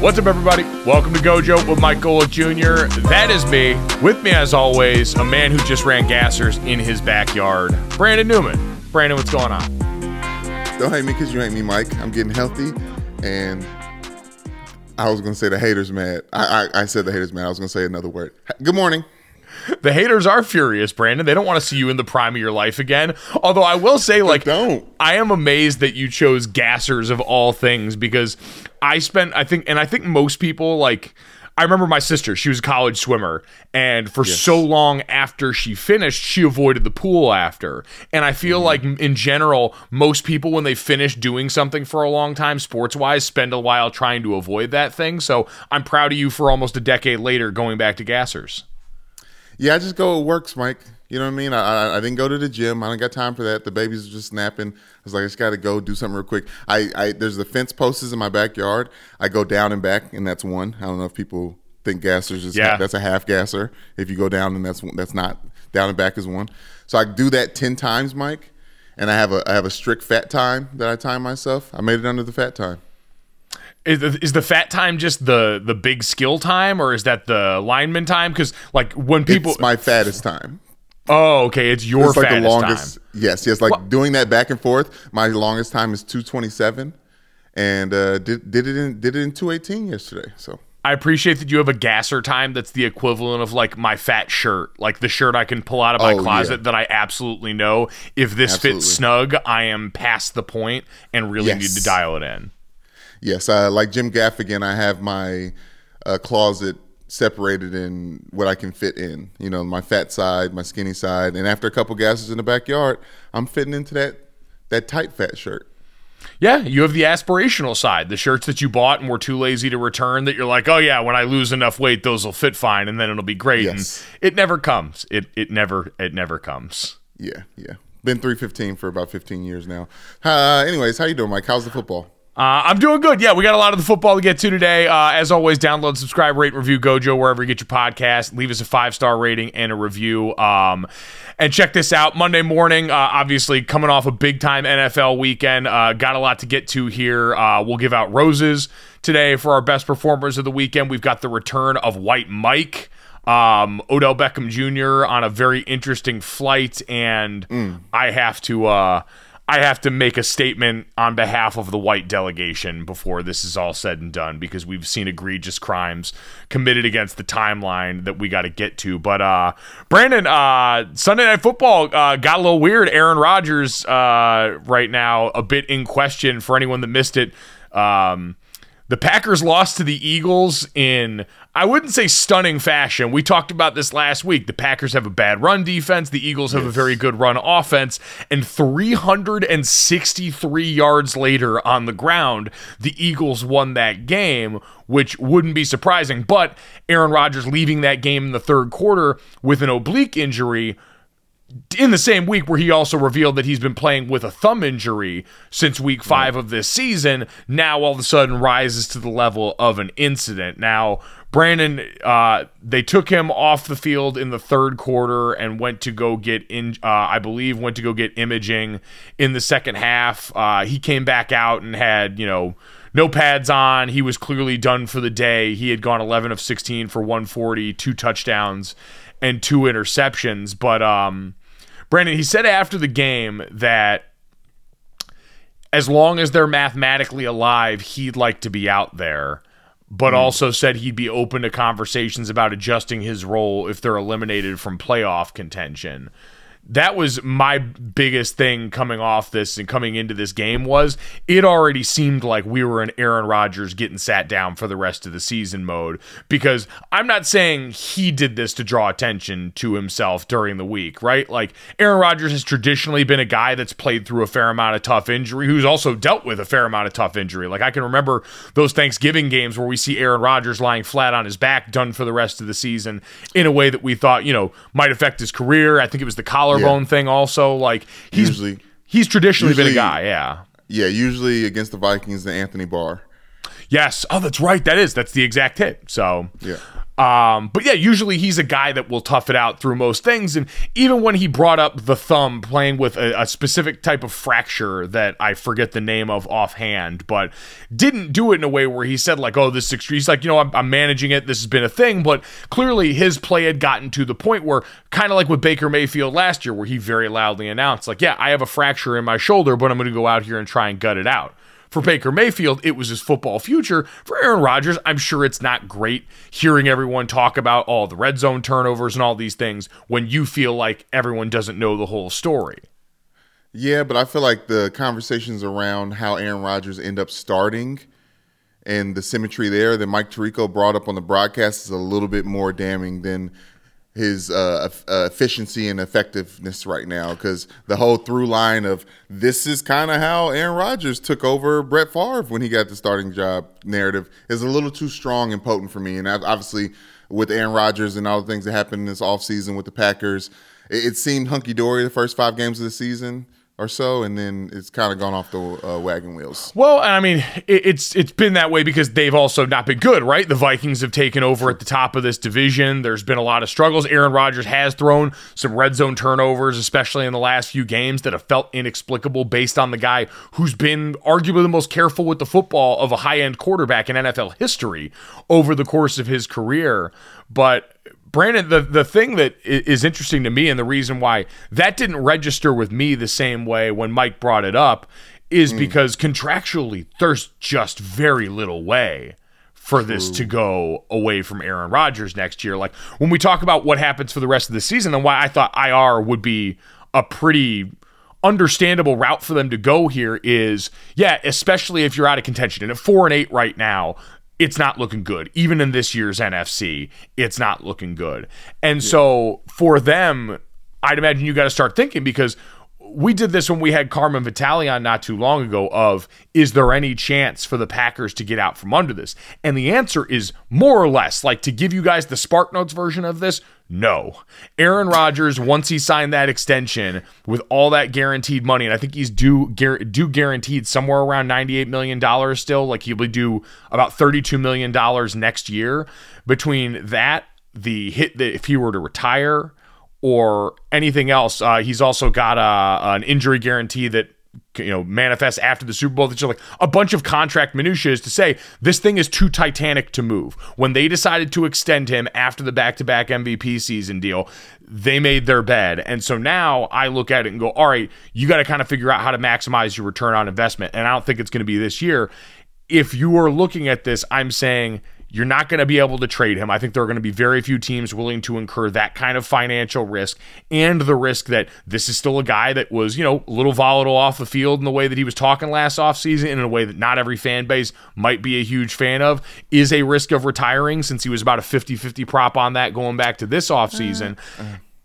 What's up, everybody? Welcome to Gojo with Mike Golic Jr. That is me. With me, as always, a man who just ran gassers in his backyard, Brandon Newman. Brandon, what's going on? Don't hate me because you hate me, Mike. I'm getting healthy, and I was gonna say the haters mad. I, I, I said the haters mad. I was gonna say another word. Good morning. The haters are furious, Brandon. They don't want to see you in the prime of your life again. Although I will say, like, don't. I am amazed that you chose gassers of all things because I spent, I think, and I think most people like. I remember my sister, she was a college swimmer, and for so long after she finished, she avoided the pool after. And I feel mm-hmm. like, in general, most people, when they finish doing something for a long time, sports wise, spend a while trying to avoid that thing. So I'm proud of you for almost a decade later going back to gassers. Yeah, I just go. It works, Mike. You know what I mean? I, I, I didn't go to the gym. I don't got time for that. The babies are just snapping. I was like, I just got to go do something real quick. I, I there's the fence posts in my backyard. I go down and back, and that's one. I don't know if people think gassers is Yeah. that's a half gasser. If you go down, and that's that's not down and back is one. So I do that ten times, Mike. And I have a I have a strict fat time that I time myself. I made it under the fat time. Is the, is the fat time just the the big skill time, or is that the lineman time? Because like when people, it's my fattest time. oh, okay, it's your it's like the longest. time. Yes, yes. Like doing that back and forth. My longest time is two twenty seven, and uh, did did it in did it in two eighteen yesterday. So I appreciate that you have a gasser time that's the equivalent of like my fat shirt, like the shirt I can pull out of my Oh, closet yeah. that I absolutely know if this Absolutely. fits snug, I am past the point and really Yes. need to dial it in. Yes, uh, like Jim Gaffigan, I have my uh, closet separated in what I can fit in. You know, my fat side, my skinny side, and after a couple gases in the backyard, I'm fitting into that that tight fat shirt. Yeah, you have the aspirational side, the shirts that you bought and were too lazy to return that you're like, oh yeah, when I lose enough weight, those will fit fine and then it'll be great. Yes. And it never comes. It it never it never comes. Yeah, yeah. Been three fifteen for about fifteen years now. Uh, anyways, how you doing, Mike? How's the football? Uh, I'm doing good. Yeah, we got a lot of the football to get to today. Uh, as always, download, subscribe, rate, review Gojo wherever you get your podcast. Leave us a five star rating and a review. Um, and check this out Monday morning. Uh, obviously, coming off a big time NFL weekend. Uh, got a lot to get to here. Uh, we'll give out roses today for our best performers of the weekend. We've got the return of White Mike. Um, Odell Beckham Jr. on a very interesting flight, and I have to uh, I have to make a statement on behalf of the white delegation before this is all said and done because we've seen egregious crimes committed against the timeline that we got to get to. But uh, Brandon, uh, Sunday Night Football uh, got a little weird. Aaron Rodgers uh, right now a bit in question for anyone that missed it. Um, the Packers lost to the Eagles in, I wouldn't say stunning fashion. We talked about this last week. The Packers have a bad run defense. The Eagles have a very good run offense. And 363 yards later on the ground, the Eagles won that game, which wouldn't be surprising. But Aaron Rodgers leaving that game in the third quarter with an oblique injury in the same week where he also revealed that he's been playing with a thumb injury since week five of this season, now all of a sudden rises to the level of an incident. Now, Brandon, uh, they took him off the field in the third quarter and went to go get in. Uh, I believe went to go get imaging in the second half. Uh, he came back out and had you know no pads on. He was clearly done for the day. He had gone 11 of 16 for 140, two touchdowns and two interceptions. But um, Brandon, he said after the game that as long as they're mathematically alive, he'd like to be out there. But hmm. also said he'd be open to conversations about adjusting his role if they're eliminated from playoff contention that was my biggest thing coming off this and coming into this game was it already seemed like we were in Aaron Rodgers getting sat down for the rest of the season mode because I'm not saying he did this to draw attention to himself during the week, right? Like Aaron Rodgers has traditionally been a guy that's played through a fair amount of tough injury, who's also dealt with a fair amount of tough injury. Like I can remember those Thanksgiving games where we see Aaron Rodgers lying flat on his back, done for the rest of the season in a way that we thought, you know, might affect his career. I think it was the collarbone Yeah. thing also. Like he's Usually- he's traditionally been a guy, yeah. Yeah, usually against the Vikings, the Anthony Barr. Yes. Oh, that's right. That is. That's the exact hit. So Yeah. Um, but yeah, usually he's a guy that will tough it out through most things. And even when he brought up the thumb playing with a, a specific type of fracture that I forget the name of offhand, but didn't do it in a way where he said, like, oh, this is. He's like, you know, I'm, I'm managing it. This has been a thing. But clearly his play had gotten to the point where, kind of like with Baker Mayfield last year, where he very loudly announced, like, yeah, I have a fracture in my shoulder, but I'm going to go out here and try and gut it out. For Baker Mayfield, it was his football future. For Aaron Rodgers, I'm sure it's not great hearing everyone talk about all the red zone turnovers and all these things when you feel like everyone doesn't know the whole story. Yeah, but I feel like the conversations around how Aaron Rodgers end up starting and the symmetry there that Mike Tirico brought up on the broadcast is a little bit more damning than his uh, uh, efficiency and effectiveness right now. Because the whole through line of this is kind of how Aaron Rodgers took over Brett Favre when he got the starting job narrative is a little too strong and potent for me. And obviously, with Aaron Rodgers and all the things that happened this offseason with the Packers, it, it seemed hunky dory the first five games of the season or so, and then it's kind of gone off the uh, wagon wheels. Well, I mean, it, it's it's been that way because they've also not been good, right? The Vikings have taken over at the top of this division. There's been a lot of struggles. Aaron Rodgers has thrown some red zone turnovers, especially in the last few games, that have felt inexplicable based on the guy who's been arguably the most careful with the football of a high end quarterback in NFL history over the course of his career. But Brandon, the, the thing that is interesting to me and the reason why that didn't register with me the same way when Mike brought it up is hmm. because contractually there's just very little way for this to go away from Aaron Rodgers next year. Like when we talk about what happens for the rest of the season and why I thought IR would be a pretty understandable route for them to go here is yeah, especially if you're out of contention. And at four and eight right now, it's not looking good. Even in this year's NFC, it's not looking good. And so for them, I'd imagine you got to start thinking because we did this when we had Carmen Vitali on not too long ago of is there any chance for the Packers to get out from under this? And the answer is more or less like to give you guys the Spark Notes version of this, no. Aaron Rodgers, once he signed that extension with all that guaranteed money, and I think he's due due guaranteed somewhere around $98 million still, like he'll be due about $32 million next year. Between that, the hit that if he were to retire, or anything else. Uh, he's also got a, an injury guarantee that you know manifest after the Super Bowl. That's just like a bunch of contract minutiae to say this thing is too titanic to move. When they decided to extend him after the back-to-back MVP season deal, they made their bed, and so now I look at it and go, all right, you got to kind of figure out how to maximize your return on investment. And I don't think it's going to be this year. If you are looking at this, I'm saying you're not going to be able to trade him. I think there are going to be very few teams willing to incur that kind of financial risk and the risk that this is still a guy that was, you know, a little volatile off the field in the way that he was talking last offseason in a way that not every fan base might be a huge fan of is a risk of retiring since he was about a 50-50 prop on that going back to this offseason.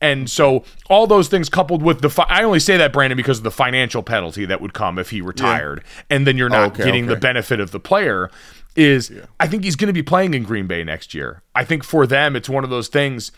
And so all those things coupled with the fi- I only say that Brandon because of the financial penalty that would come if he retired and then you're not Okay, getting the benefit of the player is I think he's going to be playing in Green Bay next year. I think for them it's one of those things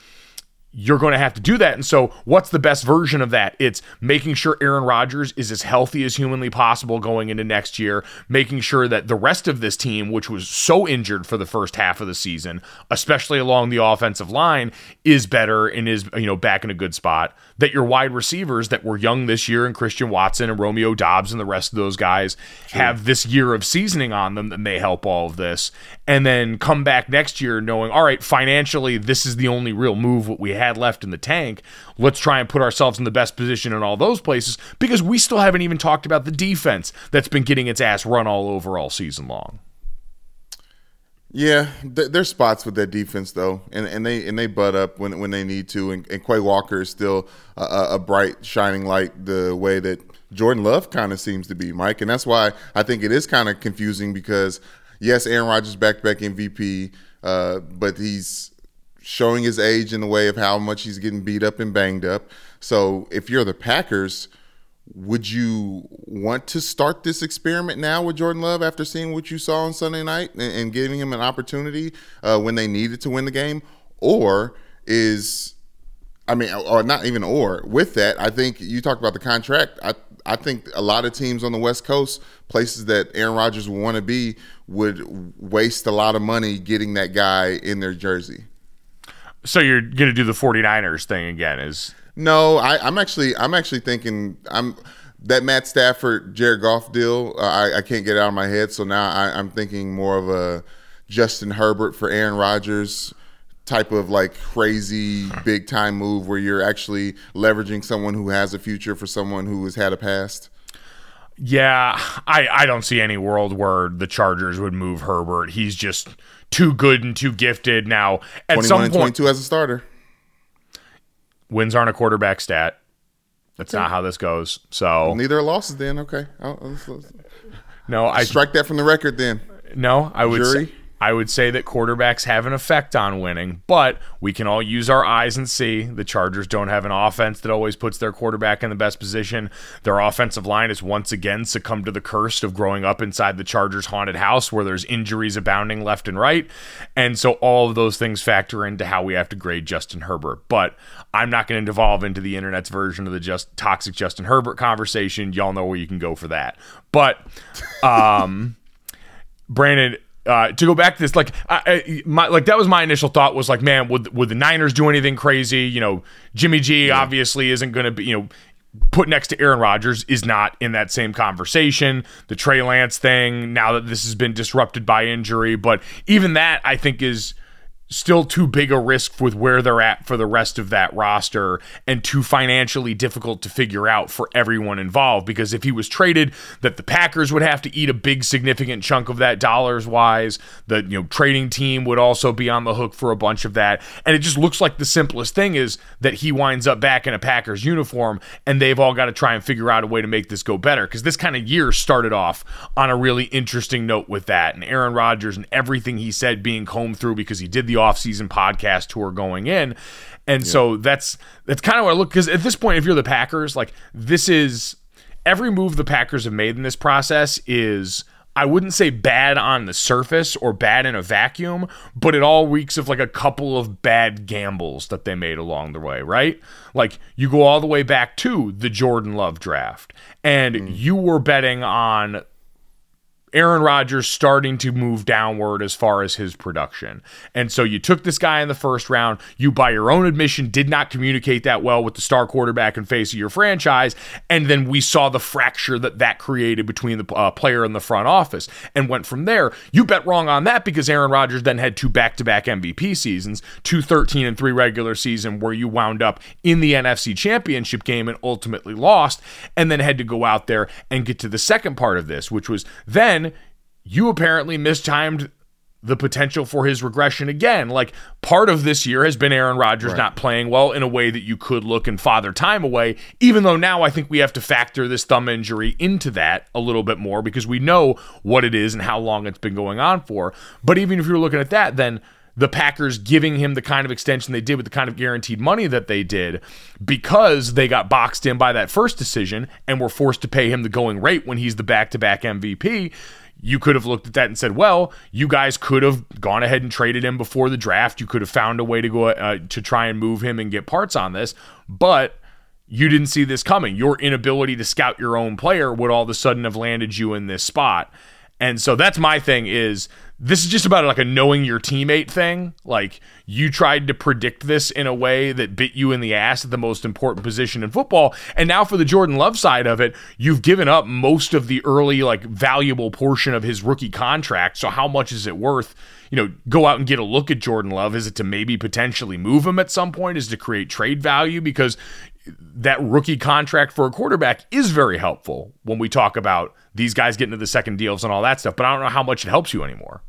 you're going to have to do that. And so, what's the best version of that? It's making sure Aaron Rodgers is as healthy as humanly possible going into next year, making sure that the rest of this team, which was so injured for the first half of the season, especially along the offensive line, is better and is, you know, back in a good spot. That your wide receivers that were young this year and Christian Watson and Romeo Doubs and the rest of those guys have this year of seasoning on them that may help all of this. And then come back next year knowing, all right, financially, this is the only real move what we had left in the tank. Let's try and put ourselves in the best position in all those places because we still haven't even talked about the defense that's been getting its ass run all over all season long. Yeah, th- there's spots with that defense though, and, and they and they butt up when when they need to. And, and Quay Walker is still a, a bright shining light the way that Jordan Love kind of seems to be, Mike. And that's why I think it is kind of confusing because yes, Aaron Rodgers back back MVP, uh, but he's showing his age in the way of how much he's getting beat up and banged up. So if you're the Packers, would you want to start this experiment now with Jordan Love after seeing what you saw on Sunday night and, and giving him an opportunity uh, when they needed to win the game? Or is, I mean, or not even or, with that, I think you talked about the contract. I, I think a lot of teams on the West Coast, places that Aaron Rodgers would want to be, would waste a lot of money getting that guy in their jersey. So you're going to do the 49ers thing again is No, I, I'm actually I'm actually thinking I'm that Matt Stafford Jared Goff deal. Uh, I, I can't get it out of my head, so now I, I'm thinking more of a Justin Herbert for Aaron Rodgers type of like crazy big time move where you're actually leveraging someone who has a future for someone who has had a past. Yeah, I, I don't see any world where the Chargers would move Herbert. He's just too good and too gifted. Now, at some and point, 22 as a starter. wins aren't a quarterback stat. That's not how this goes. So Neither are losses then. Okay. I'll, let's- let's- no, I strike that from the record then. no, I would Jury? say, I would say that quarterbacks have an effect on winning, but we can all use our eyes and see the Chargers don't have an offense that always puts their quarterback in the best position. Their offensive line has once again succumbed to the curse of growing up inside the Chargers haunted house where there's injuries abounding left and right. And so all of those things factor into how we have to grade Justin Herbert. But I'm not going to devolve into the internet's version of the just toxic Justin Herbert conversation. Y'all know where you can go for that. But um Brandon, uh, to go back to this, like, I, I, my, like that was my initial thought was like, man, would would the Niners do anything crazy? You know, Jimmy G obviously isn't going to be, you know, put next to Aaron Rodgers is not in that same conversation. The Trey Lance thing, now that this has been disrupted by injury, but even that I think is still too big a risk with where they're at for the rest of that roster and too financially difficult to figure out for everyone involved. Because if he was traded that the Packers would have to eat a big significant chunk of that dollars wise the you know trading team would also be on the hook for a bunch of that. And it just looks like the simplest thing is that he winds up back in a Packers uniform and they've all got to try and figure out a way to make this go better. Because this kind of year started off on a really interesting note with that. And Aaron Rodgers and everything he said being combed through because he did the off-season podcast tour going in. And so that's that's kind of what I look because at this point if you're the Packers like this is every move the Packers have made in this process is I wouldn't say bad on the surface or bad in a vacuum, but it all reeks of like a couple of bad gambles that they made along the way, right? Like you go all the way back to the Jordan Love draft, and mm. you were betting on Aaron Rodgers starting to move downward as far as his production. And so you took this guy in the first round. You, by your own admission, did not communicate that well with the star quarterback and face of your franchise. And then we saw the fracture that that created between the uh, player and the front office and went from there. You bet wrong on that because Aaron Rodgers then had two back to back MVP seasons, two 13 and three regular season, where you wound up in the NFC championship game and ultimately lost, and then had to go out there and get to the second part of this, which was then you apparently mistimed the potential for his regression again. Like part of this year has been Aaron Rodgers not playing well in a way that you could look and father time away, even though now I think we have to factor this thumb injury into that a little bit more because we know what it is and how long it's been going on for. But even if you're looking at that, then the Packers giving him the kind of extension they did with the kind of guaranteed money that they did because they got boxed in by that first decision and were forced to pay him the going rate when he's the back to back MVP. you could have looked at that and said, well, you guys could have gone ahead and traded him before the draft. You could have found a way to go uh, to try and move him and get parts on this, but you didn't see this coming. Your inability to scout your own player would all of a sudden have landed you in this spot. And so that's my thing is this is just about like a knowing your teammate thing. Like you tried to predict this in a way that bit you in the ass at the most important position in football. And now for the Jordan Love side of it, you've given up most of the early like valuable portion of his rookie contract. So how much is it worth? You know, go out and get a look at Jordan Love. Is it to maybe potentially move him at some point? Is to create trade value? Because that rookie contract for a quarterback is very helpful when we talk about these guys getting to the second deals and all that stuff. But I don't know how much it helps you anymore.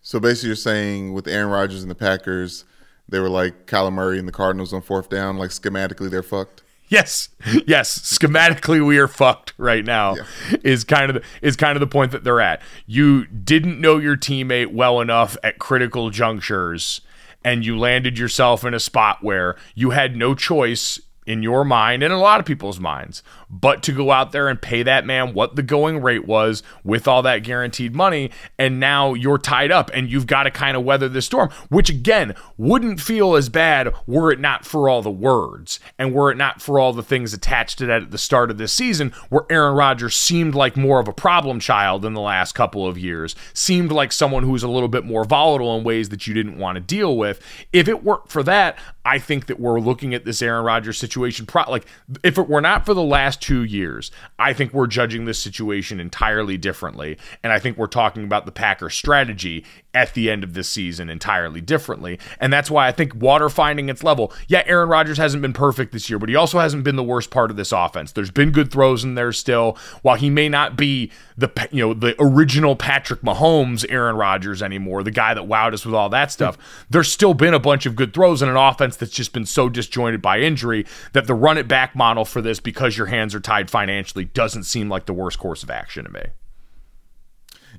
So basically, you're saying with Aaron Rodgers and the Packers, they were like Kyler Murray and the Cardinals on fourth down. Like schematically, they're fucked. Yes, yes. Schematically, we are fucked right now. Yeah. Is kind of the, is kind of the point that they're at. You didn't know your teammate well enough at critical junctures and you landed yourself in a spot where you had no choice in your mind and a lot of people's minds, but to go out there and pay that man what the going rate was with all that guaranteed money. And now you're tied up and you've got to kind of weather the storm, which again wouldn't feel as bad were it not for all the words and were it not for all the things attached to that at the start of this season, where Aaron Rodgers seemed like more of a problem child in the last couple of years, seemed like someone who's a little bit more volatile in ways that you didn't want to deal with. If it weren't for that, I think that we're looking at this Aaron Rodgers situation. Pro- like, if it were not for the last two years, I think we're judging this situation entirely differently. And I think we're talking about the Packers' strategy at the end of this season entirely differently. And that's why I think water finding its level. Yeah, Aaron Rodgers hasn't been perfect this year, but he also hasn't been the worst part of this offense. There's been good throws in there still. While he may not be the you know the original Patrick Mahomes Aaron Rodgers anymore, the guy that wowed us with all that stuff, there's still been a bunch of good throws in an offense that's just been so disjointed by injury that the run it back model for this because your hands are tied financially doesn't seem like the worst course of action to me.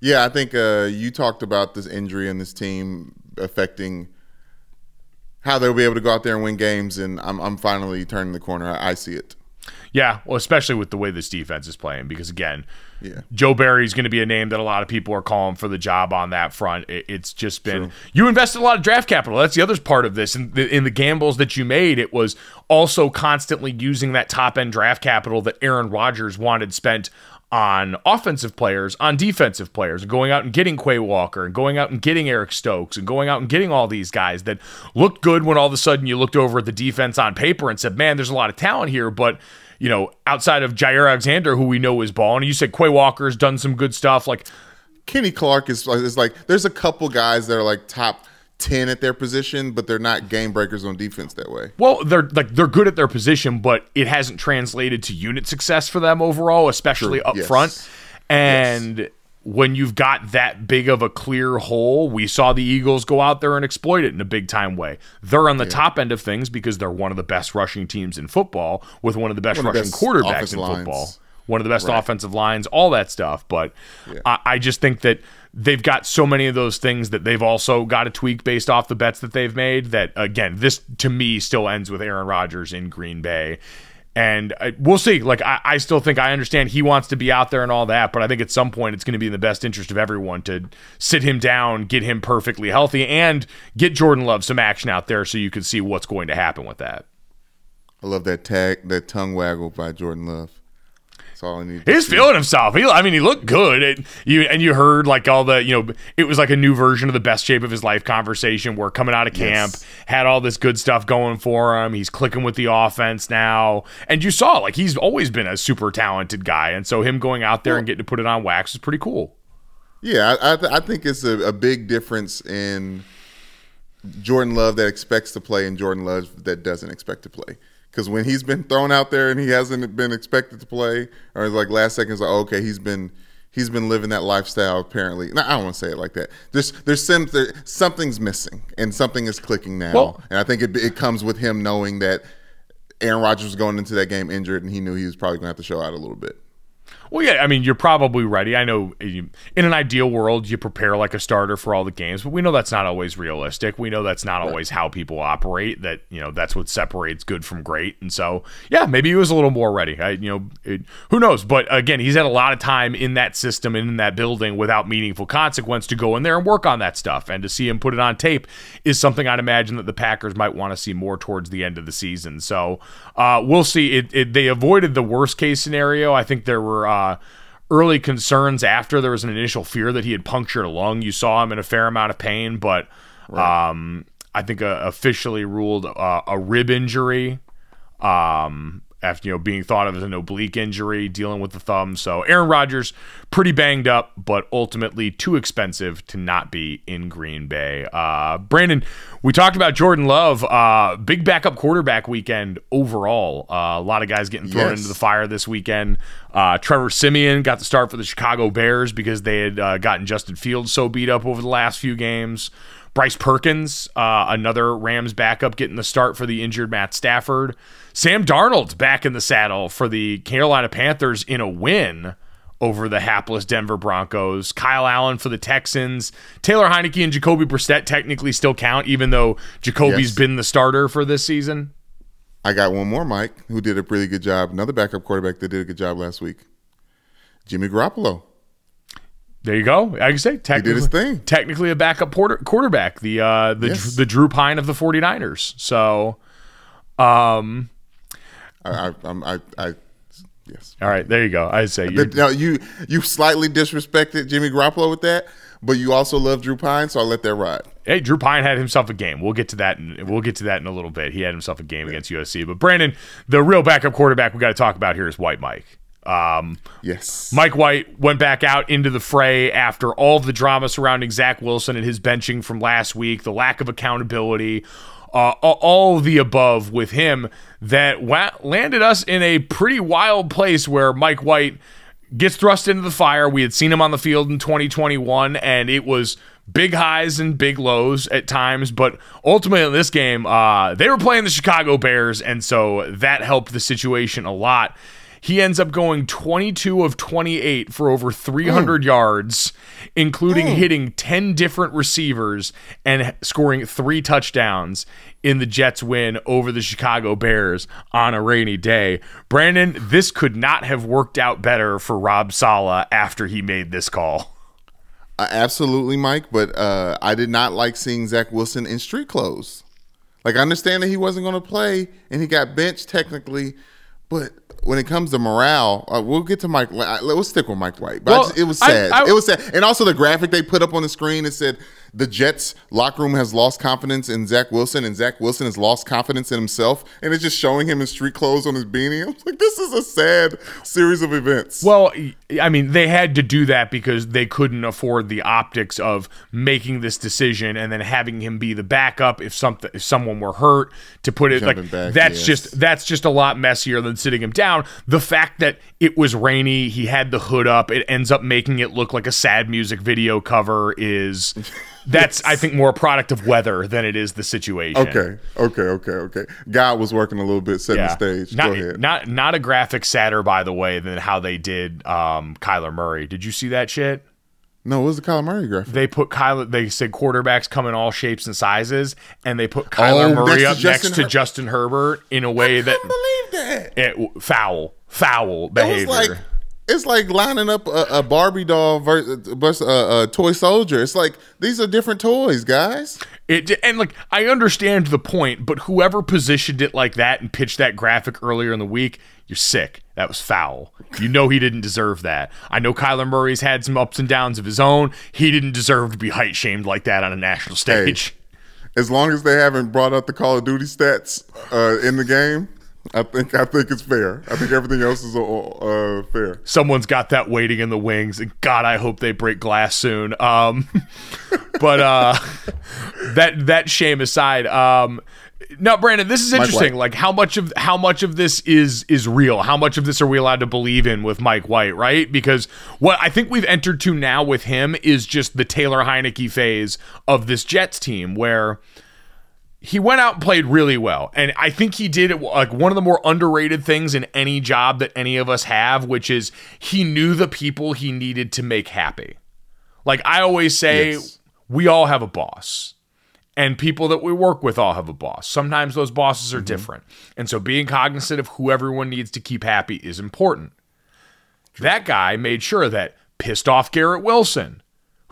Yeah, I think uh, you talked about this injury and this team affecting how they'll be able to go out there and win games, and I'm, I'm finally turning the corner. I, I see it. Yeah, well, especially with the way this defense is playing, because again, yeah. Joe Barry is going to be a name that a lot of people are calling for the job on that front. It, it's just been True. you invested a lot of draft capital. That's the other part of this. In the, in the gambles that you made, it was also constantly using that top end draft capital that Aaron Rodgers wanted spent on offensive players, on defensive players, and going out and getting Quay Walker and going out and getting Eric Stokes and going out and getting all these guys that looked good when all of a sudden you looked over at the defense on paper and said, man, there's a lot of talent here, but you know, outside of Jaire Alexander, who we know is balling, and you said Quay Walker's done some good stuff. Like Kenny Clark is, is like, there's a couple guys that are like top 10 at their position, but they're not game breakers on defense that way. Well, they're like they're good at their position, but it hasn't translated to unit success for them overall, especially True. up yes. front. And yes. When you've got that big of a clear hole, we saw the Eagles go out there and exploit it in a big time way. They're on the yeah. top end of things because they're one of the best rushing teams in football with one of the best one rushing best quarterbacks in lines. football, one of the best right. offensive lines, all that stuff. But yeah. I, I just think that they've got so many of those things that they've also got to tweak based off the bets that they've made. That again, this to me still ends with Aaron Rodgers in Green Bay. And uh, we'll see. Like, I, I, still think I understand he wants to be out there and all that, but I think at some point it's going to be in the best interest of everyone to sit him down, get him perfectly healthy, and get Jordan Love some action out there so you can see what's going to happen with that. I love that tag, that tongue waggle by Jordan Love all I need. He's feeling himself. He, I mean, he looked good. And you and you heard like all the, you know, it was like a new version of the best shape of his life conversation. Where coming out of camp yes. had all this good stuff going for him. He's clicking with the offense now, and you saw like he's always been a super talented guy, and so him going out there well, and getting to put it on wax is pretty cool. Yeah, I, I, th- I think it's a, a big difference in Jordan Love that expects to play and Jordan Love that doesn't expect to play because when he's been thrown out there and he hasn't been expected to play, or like last second, it's like, okay, he's been he's been living that lifestyle apparently. I don't want to say it like that. There's there's some there, something's missing and something is clicking now, well, and I think it it comes with him knowing that Aaron Rodgers was going into that game injured and he knew he was probably going to have to show out a little bit. Well, yeah, I mean, you're probably ready. I know you, in an ideal world, you prepare like a starter for all the games, but we know that's not always realistic. We know that's not always how people operate. That you know that's what separates good from great. And so, yeah, maybe he was a little more ready. I, you know, it, who knows? But again, he's had a lot of time in that system and in that building without meaningful consequence to go in there and work on that stuff. And to see him put it on tape is something I'd imagine that the Packers might want to see more towards the end of the season. So uh, we'll see. It, it, they avoided the worst case scenario. I think there were. Uh, early concerns after there was an initial fear that he had punctured a lung. You saw him in a fair amount of pain, but um, I think uh, officially ruled uh, a rib injury. Um, after you know being thought of as an oblique injury, dealing with the thumb. So Aaron Rodgers, pretty banged up, but ultimately too expensive to not be in Green Bay. Uh, Brandon, we talked about Jordan Love, uh, big backup quarterback weekend overall. Uh, a lot of guys getting thrown Yes. into the fire this weekend. Uh, Trevor Siemian got the start for the Chicago Bears because they had uh, gotten Justin Fields so beat up over the last few games. Bryce Perkins, uh, another Rams backup, getting the start for the injured Matt Stafford. Sam Darnold back in the saddle for the Carolina Panthers in a win over the hapless Denver Broncos. Kyle Allen for the Texans. Taylor Heinicke and Jacoby Brissett technically still count, even though Jacoby's Yes. been the starter for this season. I got one more, Mike, who did a really good job. Another backup quarterback that did a good job last week. Jimmy Garoppolo. There you go. Like I can say, technically, his thing. technically a backup porter, quarterback, the uh, the Yes. the Drew Pyne of the 49ers. So, um, I, I, I, I, yes. all right, there you go. I say you. Now you you slightly disrespected Jimmy Garoppolo with that, but you also love Drew Pyne, so I'll let that ride. Hey, Drew Pyne had himself a game. We'll get to that. In, we'll get to that in a little bit. He had himself a game against USC. But Brandon, the real backup quarterback we got to talk about here is White Mike. Um, Yes. Mike White went back out into the fray after all the drama surrounding Zach Wilson and his benching from last week, the lack of accountability, uh, all- the above with him that wa- landed us in a pretty wild place where Mike White gets thrust into the fire. We had seen him on the field in 2021, and it was big highs and big lows at times. But ultimately, in this game, uh, they were playing the Chicago Bears, and so that helped the situation a lot. He ends up going 22 of 28 for over 300 yards, including hitting 10 different receivers and scoring three touchdowns in the Jets win over the Chicago Bears on a rainy day. Brandon, this could not have worked out better for Rob Saleh after he made this call. Uh, absolutely, Mike. But uh, I did not like seeing Zach Wilson in street clothes. Like I understand that he wasn't going to play and he got benched technically, but when it comes to morale, uh, we'll get to Mike. Let's stick with Mike White. But Well, just- it was I- sad. I- it was sad, and also the graphic they put up on the screen. It said the Jets locker room has lost confidence in Zach Wilson, and Zach Wilson has lost confidence in himself. And it's just showing him in street clothes on his beanie. I was like, this is a sad series of events. Well, I mean, they had to do that because they couldn't afford the optics of making this decision and then having him be the backup if something if someone were hurt to put it like Jumping back, that's yes. just that's just a lot messier than sitting him down. The fact that it was rainy, he had the hood up, it ends up making it look like a sad music video cover is that's I think more a product of weather than it is the situation. okay, okay, okay, okay. God was working a little bit, setting the stage. Not, Go ahead. not not a graphic sadder, by the way, than how they did um, Kyler Murray. Did you see that shit? no, what was the Kyler Murray graphic? They put Kyler. They said quarterbacks come in all shapes and sizes, and they put Kyler Oh, Murray up Justin next to Justin Herbert in a way that believe that. it, foul, foul It behavior. was like it's like lining up a, a Barbie doll versus, a, a toy soldier. It's like these are different toys, guys. It and like I understand the point, but whoever positioned it like that and pitched that graphic earlier in the week, you're sick. That was foul. You know he didn't deserve that. I know Kyler Murray's had some ups and downs of his own. He didn't deserve to be height shamed like that on a national stage. As long as they haven't brought up the Call of Duty stats uh, in the game, I think I think it's fair. I think everything else is uh, uh, fair. Someone's got that waiting in the wings, and God, I hope they break glass soon. Um, but uh, that that shame aside, um, now Brandon, this is interesting. Like how much of how much of this is is real? How much of this are we allowed to believe in with Mike White? Right? Because what I think we've entered to now with him is just the Taylor Heinicke phase of this Jets team, where he went out and played really well. And I think he did it like one of the more underrated things in any job that any of us have, which is he knew the people he needed to make happy. Like I always say, Yes. we all have a boss. And people that we work with all have a boss. Sometimes those bosses are Mm-hmm. different. And so being cognizant of who everyone needs to keep happy is important. That guy made sure that pissed off Garrett Wilson,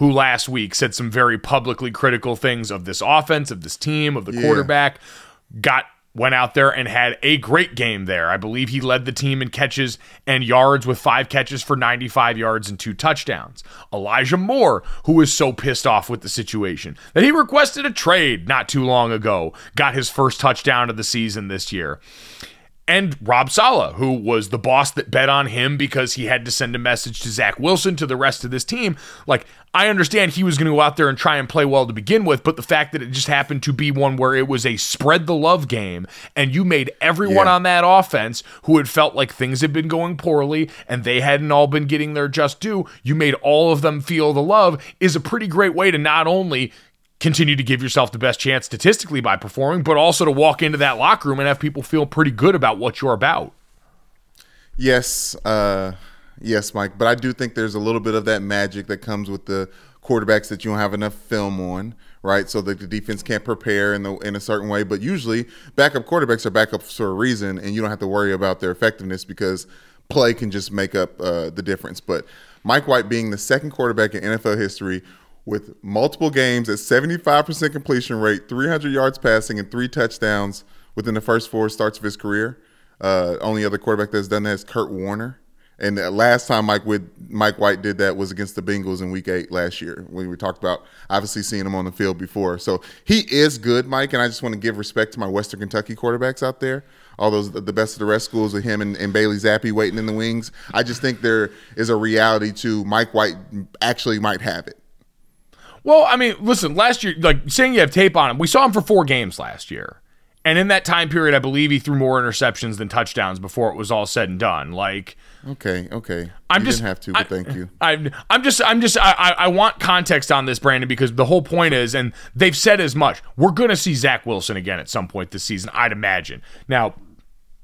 who last week said some very publicly critical things of this offense, of this team, of the quarterback, got went out there and had a great game there. I believe he led the team in catches and yards with five catches for 95 yards and two touchdowns. Elijah Moore, who was so pissed off with the situation that he requested a trade not too long ago, got his first touchdown of the season this year and Rob Saleh, who was the boss that bet on him because he had to send a message to Zach Wilson to the rest of this team. Like, I understand he was going to go out there and try and play well to begin with, but the fact that it just happened to be one where it was a spread the love game and you made everyone Yeah. on that offense who had felt like things had been going poorly and they hadn't all been getting their just due, you made all of them feel the love is a pretty great way to not only continue to give yourself the best chance statistically by performing, but also to walk into that locker room and have people feel pretty good about what you're about. Yes, uh, yes, Mike. But I do think there's a little bit of that magic that comes with the quarterbacks that you don't have enough film on, right? So that the defense can't prepare in the in a certain way. But usually, backup quarterbacks are backups for a reason, and you don't have to worry about their effectiveness because play can just make up uh, the difference. But Mike White being the second quarterback in NFL history with multiple games at 75% completion rate, 300 yards passing, and three touchdowns within the first four starts of his career. Uh, only other quarterback that's done that is Kurt Warner. And the last time Mike with Mike White did that was against the Bengals in Week Eight last year. When we talked about obviously seeing him on the field before, so he is good, Mike. And I just want to give respect to my Western Kentucky quarterbacks out there. All those the best of the rest schools with him and, and Bailey Zappe waiting in the wings. I just think there is a reality to Mike White actually might have it. Well, I mean, listen, last year, like saying you have tape on him, we saw him for four games last year. And in that time period, I believe he threw more interceptions than touchdowns before it was all said and done. Like, Okay, okay. I'm you just didn't have to, but I- thank you. I'm, I'm just, I'm just, I, I, I want context on this, Brandon, because the whole point is, and they've said as much. We're going to see Zach Wilson again at some point this season, I'd imagine. Now,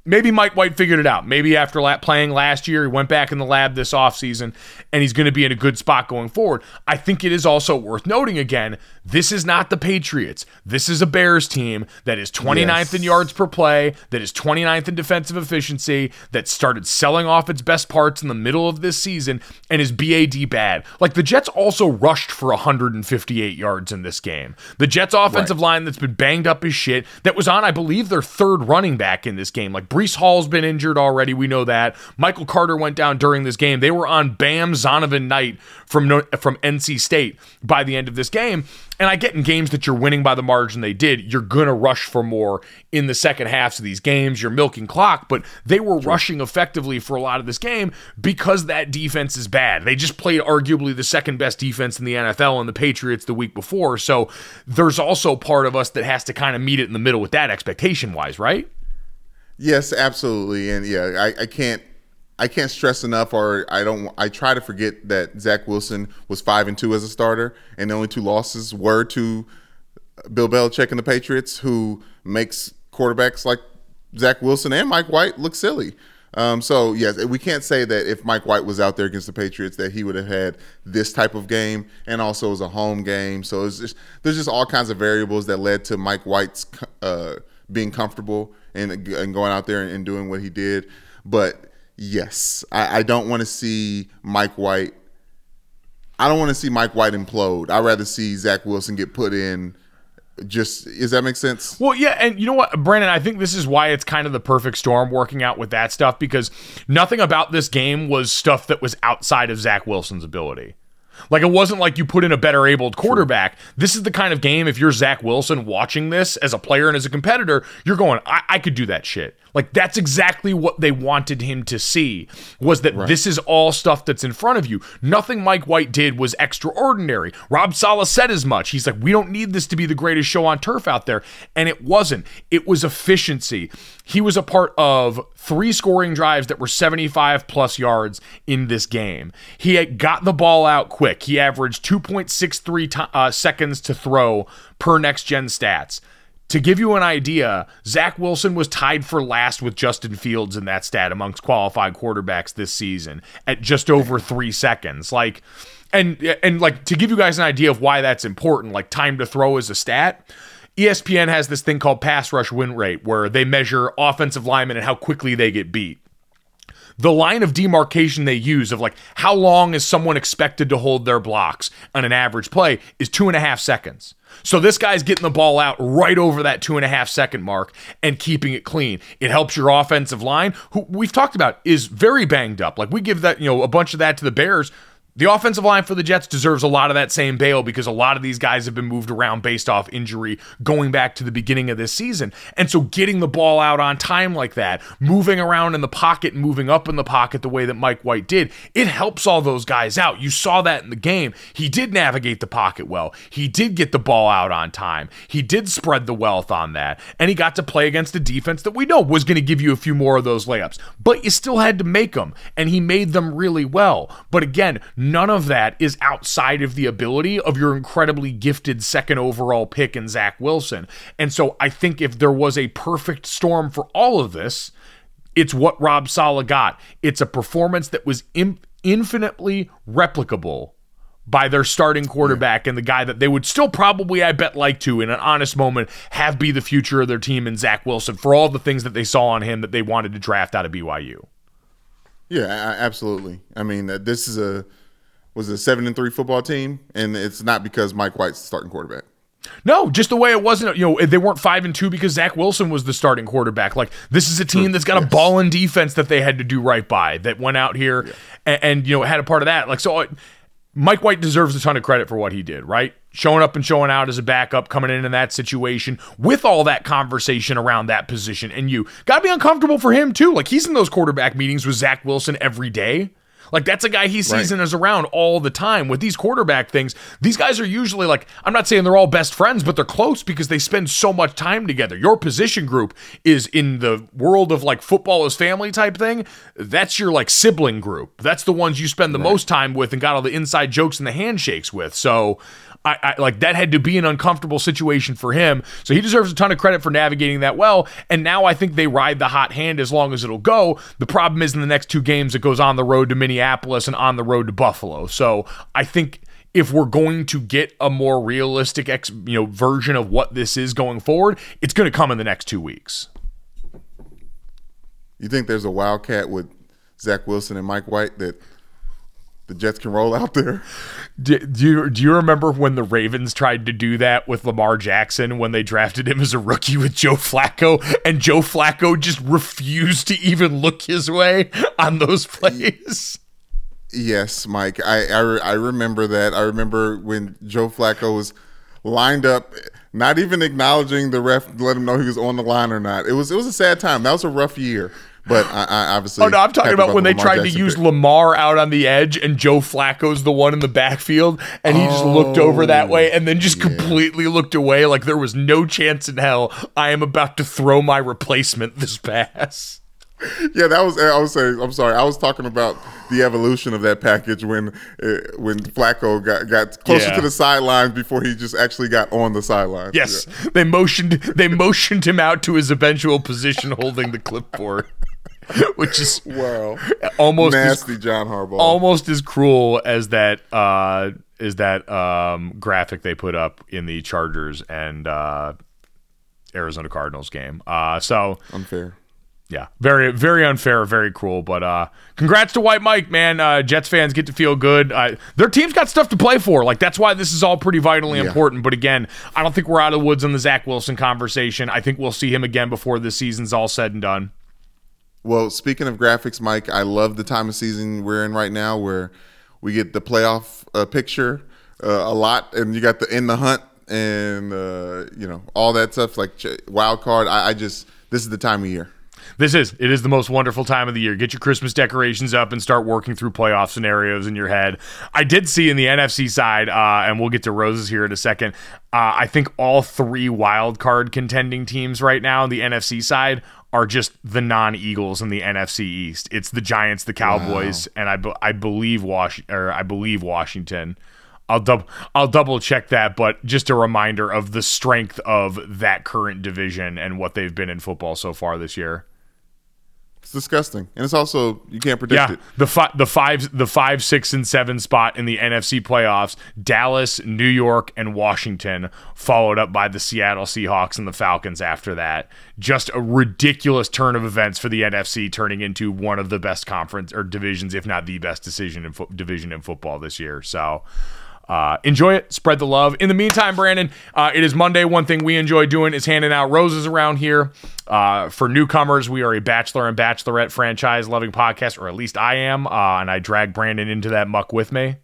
maybe Mike White figured it out. Maybe after la- playing last year, he went back in the lab this offseason and he's going to be in a good spot going forward. I think it is also worth noting again this is not the Patriots. This is a Bears team that is 29th Yes. in yards per play, that is 29th in defensive efficiency, that started selling off its best parts in the middle of this season and is BAD bad. Like the Jets also rushed for 158 yards in this game. The Jets offensive line that's been banged up as shit, that was on, I believe, their third running back in this game. Like Breece Hall's been injured already. We know that. Michael Carter went down during this game. They were on Bam Zonovan Knight from from NC State by the end of this game. And I get in games that you're winning by the margin they did, you're going to rush for more in the second halves of these games. You're milking clock, but they were rushing effectively for a lot of this game because that defense is bad. They just played arguably the second best defense in the NFL and the Patriots the week before. So there's also part of us that has to kind of meet it in the middle with that expectation wise, right? Yes, absolutely, and yeah, I, I can't I can't stress enough, or I don't. I try to forget that Zach Wilson was five and two as a starter, and the only two losses were to Bill Belichick and the Patriots, who makes quarterbacks like Zach Wilson and Mike White look silly. Um, so yes, we can't say that if Mike White was out there against the Patriots that he would have had this type of game, and also it was a home game. So just there's just all kinds of variables that led to Mike White's uh, being comfortable and, and going out there and doing what he did. But yes, I, I don't want to see Mike White. I don't want to see Mike White implode. I'd rather see Zach Wilson get put in. Just does that make sense? Well, yeah, and you know what, Brandon, I think this is why it's kind of the perfect storm working out with that stuff because nothing about this game was stuff that was outside of Zach Wilson's ability. Like it wasn't like you put in a better abled quarterback. This is the kind of game if you're Zach Wilson watching this as a player and as a competitor, you're going, I, I could do that shit. Like that's exactly what they wanted him to see was that this is all stuff that's in front of you. Nothing Mike White did was extraordinary. Rob Saleh said as much. He's like, we don't need this to be the greatest show on turf out there. And it wasn't. It was efficiency. He was a part of three scoring drives that were 75 plus yards in this game. He had got the ball out quick. He averaged 2.63 ti- uh, seconds to throw per next gen stats. To give you an idea, Zach Wilson was tied for last with Justin Fields in that stat amongst qualified quarterbacks this season at just over three seconds. Like, and and like to give you guys an idea of why that's important, like time to throw is a stat. ESPN has this thing called pass rush win rate, where they measure offensive linemen and how quickly they get beat the line of demarcation they use of like how long is someone expected to hold their blocks on an average play is two and a half seconds. So this guy's getting the ball out right over that two and a half second mark and keeping it clean. It helps your offensive line, who we've talked about is very banged up. Like we give that, you know, a bunch of that to the Bears. The offensive line for the Jets deserves a lot of that same bail because a lot of these guys have been moved around based off injury going back to the beginning of this season. And so getting the ball out on time like that, moving around in the pocket, moving up in the pocket the way that Mike White did, it helps all those guys out. You saw that in the game. He did navigate the pocket well. He did get the ball out on time. He did spread the wealth on that. And he got to play against a defense that we know was going to give you a few more of those layups. But you still had to make them. And he made them really well. But again, none of that is outside of the ability of your incredibly gifted second overall pick in Zach Wilson. And so I think if there was a perfect storm for all of this, it's what Rob Saleh got. It's a performance that was infinitely replicable by their starting quarterback and the guy that they would still probably, I bet, like to in an honest moment have be the future of their team in Zach Wilson for all the things that they saw on him that they wanted to draft out of BYU. Yeah, absolutely. I mean, uh, this is a was a seven and three football team, and it's not because Mike White's the starting quarterback. No, just the way it wasn't. You know, they weren't five and two because Zach Wilson was the starting quarterback. Like this is a team that's got a Yes. ball in defense that they had to do right by. That went out here and, and you know had a part of that. Like so, uh, Mike White deserves a ton of credit for what he did. Right, showing up and showing out as a backup, coming in in that situation with all that conversation around that position, and you got to be uncomfortable for him too. Like he's in those quarterback meetings with Zach Wilson every day. Like that's a guy he sees Right. and is around all the time. With these quarterback things, these guys are usually like I'm not saying they're all best friends, but they're close because they spend so much time together. Your position group is in the world of like football is family type thing. That's your like sibling group. That's the ones you spend the most time with and got all the inside jokes and the handshakes with. So I, I like that had to be an uncomfortable situation for him. So he deserves a ton of credit for navigating that well. And now I think they ride the hot hand as long as it'll go. The problem is in the next two games it goes on the road to Minneapolis and on the road to Buffalo. So I think if we're going to get a more realistic ex, you know version of what this is going forward, it's going to come in the next two weeks. You think there's a wildcat with Zach Wilson and Mike White that the Jets can roll out there? Do, do you do you remember when the Ravens tried to do that with Lamar Jackson when they drafted him as a rookie with Joe Flacco and Joe Flacco just refused to even look his way on those plays? Yes, Mike. I I, I remember that. I remember when Joe Flacco was lined up, not even acknowledging the ref let him know he was on the line or not. It was it was a sad time. That was a rough year. But I, I obviously. Oh no, I'm talking about when the they tried to use pick. Lamar out on the edge and Joe Flacco's the one in the backfield and he just looked over that way and then just completely looked away like there was no chance in hell I am about to throw my replacement this pass. Yeah, that was. I was saying. I'm sorry. I was talking about the evolution of that package when uh, when Flacco got got closer Yeah. to the sidelines before he just actually got on the sidelines. Yes, they motioned they motioned him out to his eventual position holding the clipboard, which is Wow. almost as, Nasty John Harbaugh. almost as cruel as that uh, is that um, graphic they put up in the Chargers and uh, Arizona Cardinals game. Uh, so Unfair. yeah, very very unfair, very cruel. But uh, congrats to White Mike, man. Uh, Jets fans get to feel good. Uh, their team's got stuff to play for. Like that's why this is all pretty vitally Yeah. important. But again, I don't think we're out of the woods on the Zach Wilson conversation. I think we'll see him again before this season's all said and done. Well, speaking of graphics, Mike, I love the time of season we're in right now where we get the playoff uh, picture uh, a lot, and you got the in the hunt and uh, you know all that stuff like wild card. I, I just this is the time of year. This is it is the most wonderful time of the year. Get your Christmas decorations up and start working through playoff scenarios in your head. I did see in the NFC side, uh, and we'll get to roses here in a second. Uh, I think all three wild card contending teams right now on the NFC side are just the non-Eagles in the NFC East. It's the Giants, the Cowboys, and I, be- I believe Wash or I believe Washington. I'll double I'll double check that, but just a reminder of the strength of that current division and what they've been in football so far this year. It's disgusting, and it's also you can't predict Yeah, it. the fi- the five the five six and seven spot in the NFC playoffs, Dallas, New York, and Washington, followed up by the Seattle Seahawks and the Falcons. After that, just a ridiculous turn of events for the NFC, turning into one of the best conference or divisions, if not the best decision in fo- division in football this year. So. Uh, enjoy it, spread the love. In the meantime, Brandon, uh, it is Monday. One thing we enjoy doing is handing out roses around here. Uh, for newcomers, we are a Bachelor and Bachelorette franchise loving podcast, or at least I am, uh, and I drag Brandon into that muck with me.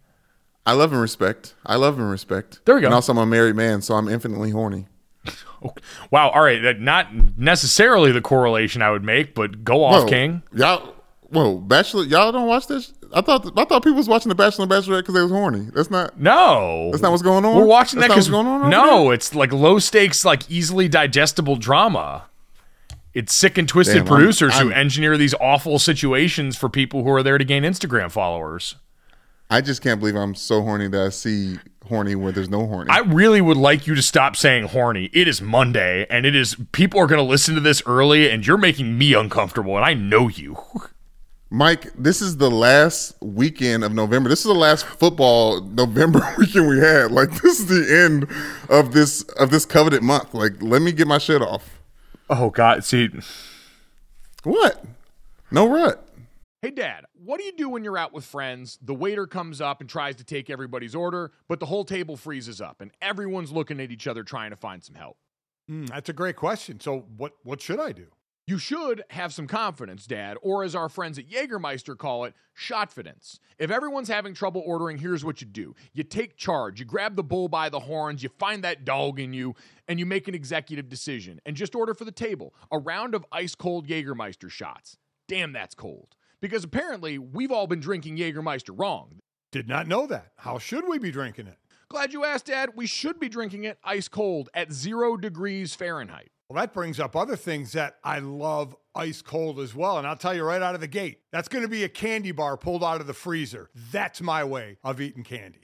I love and respect. I love and respect. There we go. And also, I'm a married man, so I'm infinitely horny. okay. Wow, all right, that not necessarily the correlation I would make, but go off, Whoa, King. Y'all, whoa, Bachelor, y'all don't watch this? I thought I thought people was watching the Bachelor and Bachelorette because they was horny. That's not. No, That's not what's going on? We're watching That's that because going on no, it's like low stakes, like easily digestible drama. It's sick and twisted Damn, I'm- producers who I'm- engineer these awful situations for people who are there to gain Instagram followers. I just can't believe I'm so horny that I see horny where there's no horny. I really would like you to stop saying horny. It is Monday, and it is people are going to listen to this early, and you're making me uncomfortable, and I know you. Mike, this is the last weekend of November. This is the last football November weekend we had. Like this is the end of this of this coveted month. Like let me get my shit off. Oh God, see, What? No rut. Hey, Dad, what do you do when you're out with friends? The waiter comes up and tries to take everybody's order, but the whole table freezes up and everyone's looking at each other trying to find some help. Hmm, that's a great question. So what what should I do? You should have some confidence, Dad, or as our friends at Jägermeister call it, shotfidence. If everyone's having trouble ordering, here's what you do you take charge, you grab the bull by the horns, you find that dog in you, and you make an executive decision and just order for the table a round of ice cold Jägermeister shots. Damn, that's cold. Because apparently, we've all been drinking Jägermeister wrong. Did not know that. How should we be drinking it? Glad you asked, Dad. We should be drinking it ice cold at zero degrees Fahrenheit. Well, that brings up other things that I love ice cold as well. And I'll tell you right out of the gate, that's going to be a candy bar pulled out of the freezer. That's my way of eating candy.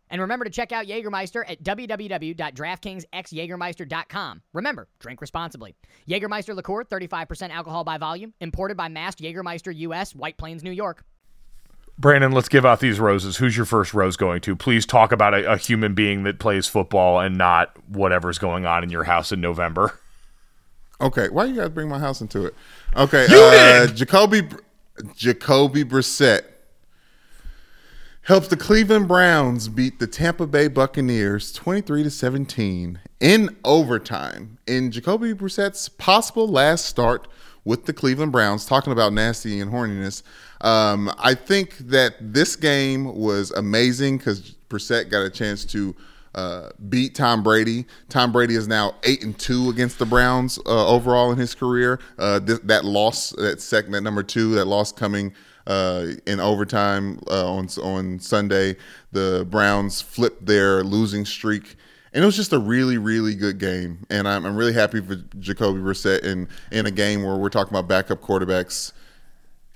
And remember to check out Jägermeister at www.draftkingsxjagermeister.com. Remember, drink responsibly. Jägermeister liqueur, 35% alcohol by volume, imported by Mast Jägermeister US, White Plains, New York. Brandon, let's give out these roses. Who's your first rose going to? Please talk about a, a human being that plays football and not whatever's going on in your house in November. Okay, why you guys bring my house into it? Okay, You uh, did! Jacoby Jacoby Brissett helps the Cleveland Browns beat the Tampa Bay Buccaneers 23 to 17 in overtime. In Jacoby Brissett's possible last start with the Cleveland Browns, talking about nasty and horniness, um, I think that this game was amazing because Brissett got a chance to uh, beat Tom Brady. Tom Brady is now eight and two against the Browns uh, overall in his career. Uh, th- that loss, that second, that number two, that loss coming uh, in overtime uh, on on Sunday. The Browns flipped their losing streak. And it was just a really, really good game, and I'm, I'm really happy for Jacoby Brissett in in a game where we're talking about backup quarterbacks.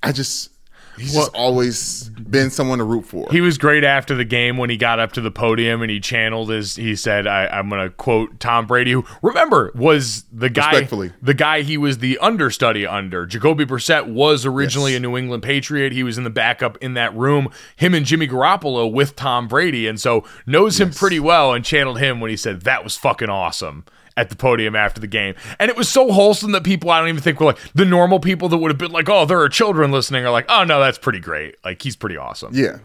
I just he's just always been someone to root for. He was great after the game when he got up to the podium and he channeled his. He said, I, "I'm going to quote Tom Brady, who remember was the guy, the guy he was the understudy under. Jacoby Brissett was originally Yes. a New England Patriot. He was in the backup in that room. Him and Jimmy Garoppolo with Tom Brady, and so knows him pretty well. And channeled him when he said that was fucking awesome." At the podium after the game. And it was so wholesome that people, I don't even think were like the normal people that would have been like, oh, there are children listening, are like, oh, no, that's pretty great. Like, he's pretty awesome. Yeah.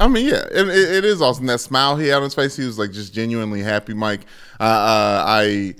I mean, yeah, it, it, is awesome. That smile he had on his face, he was like just genuinely happy. Mike, uh, uh, I,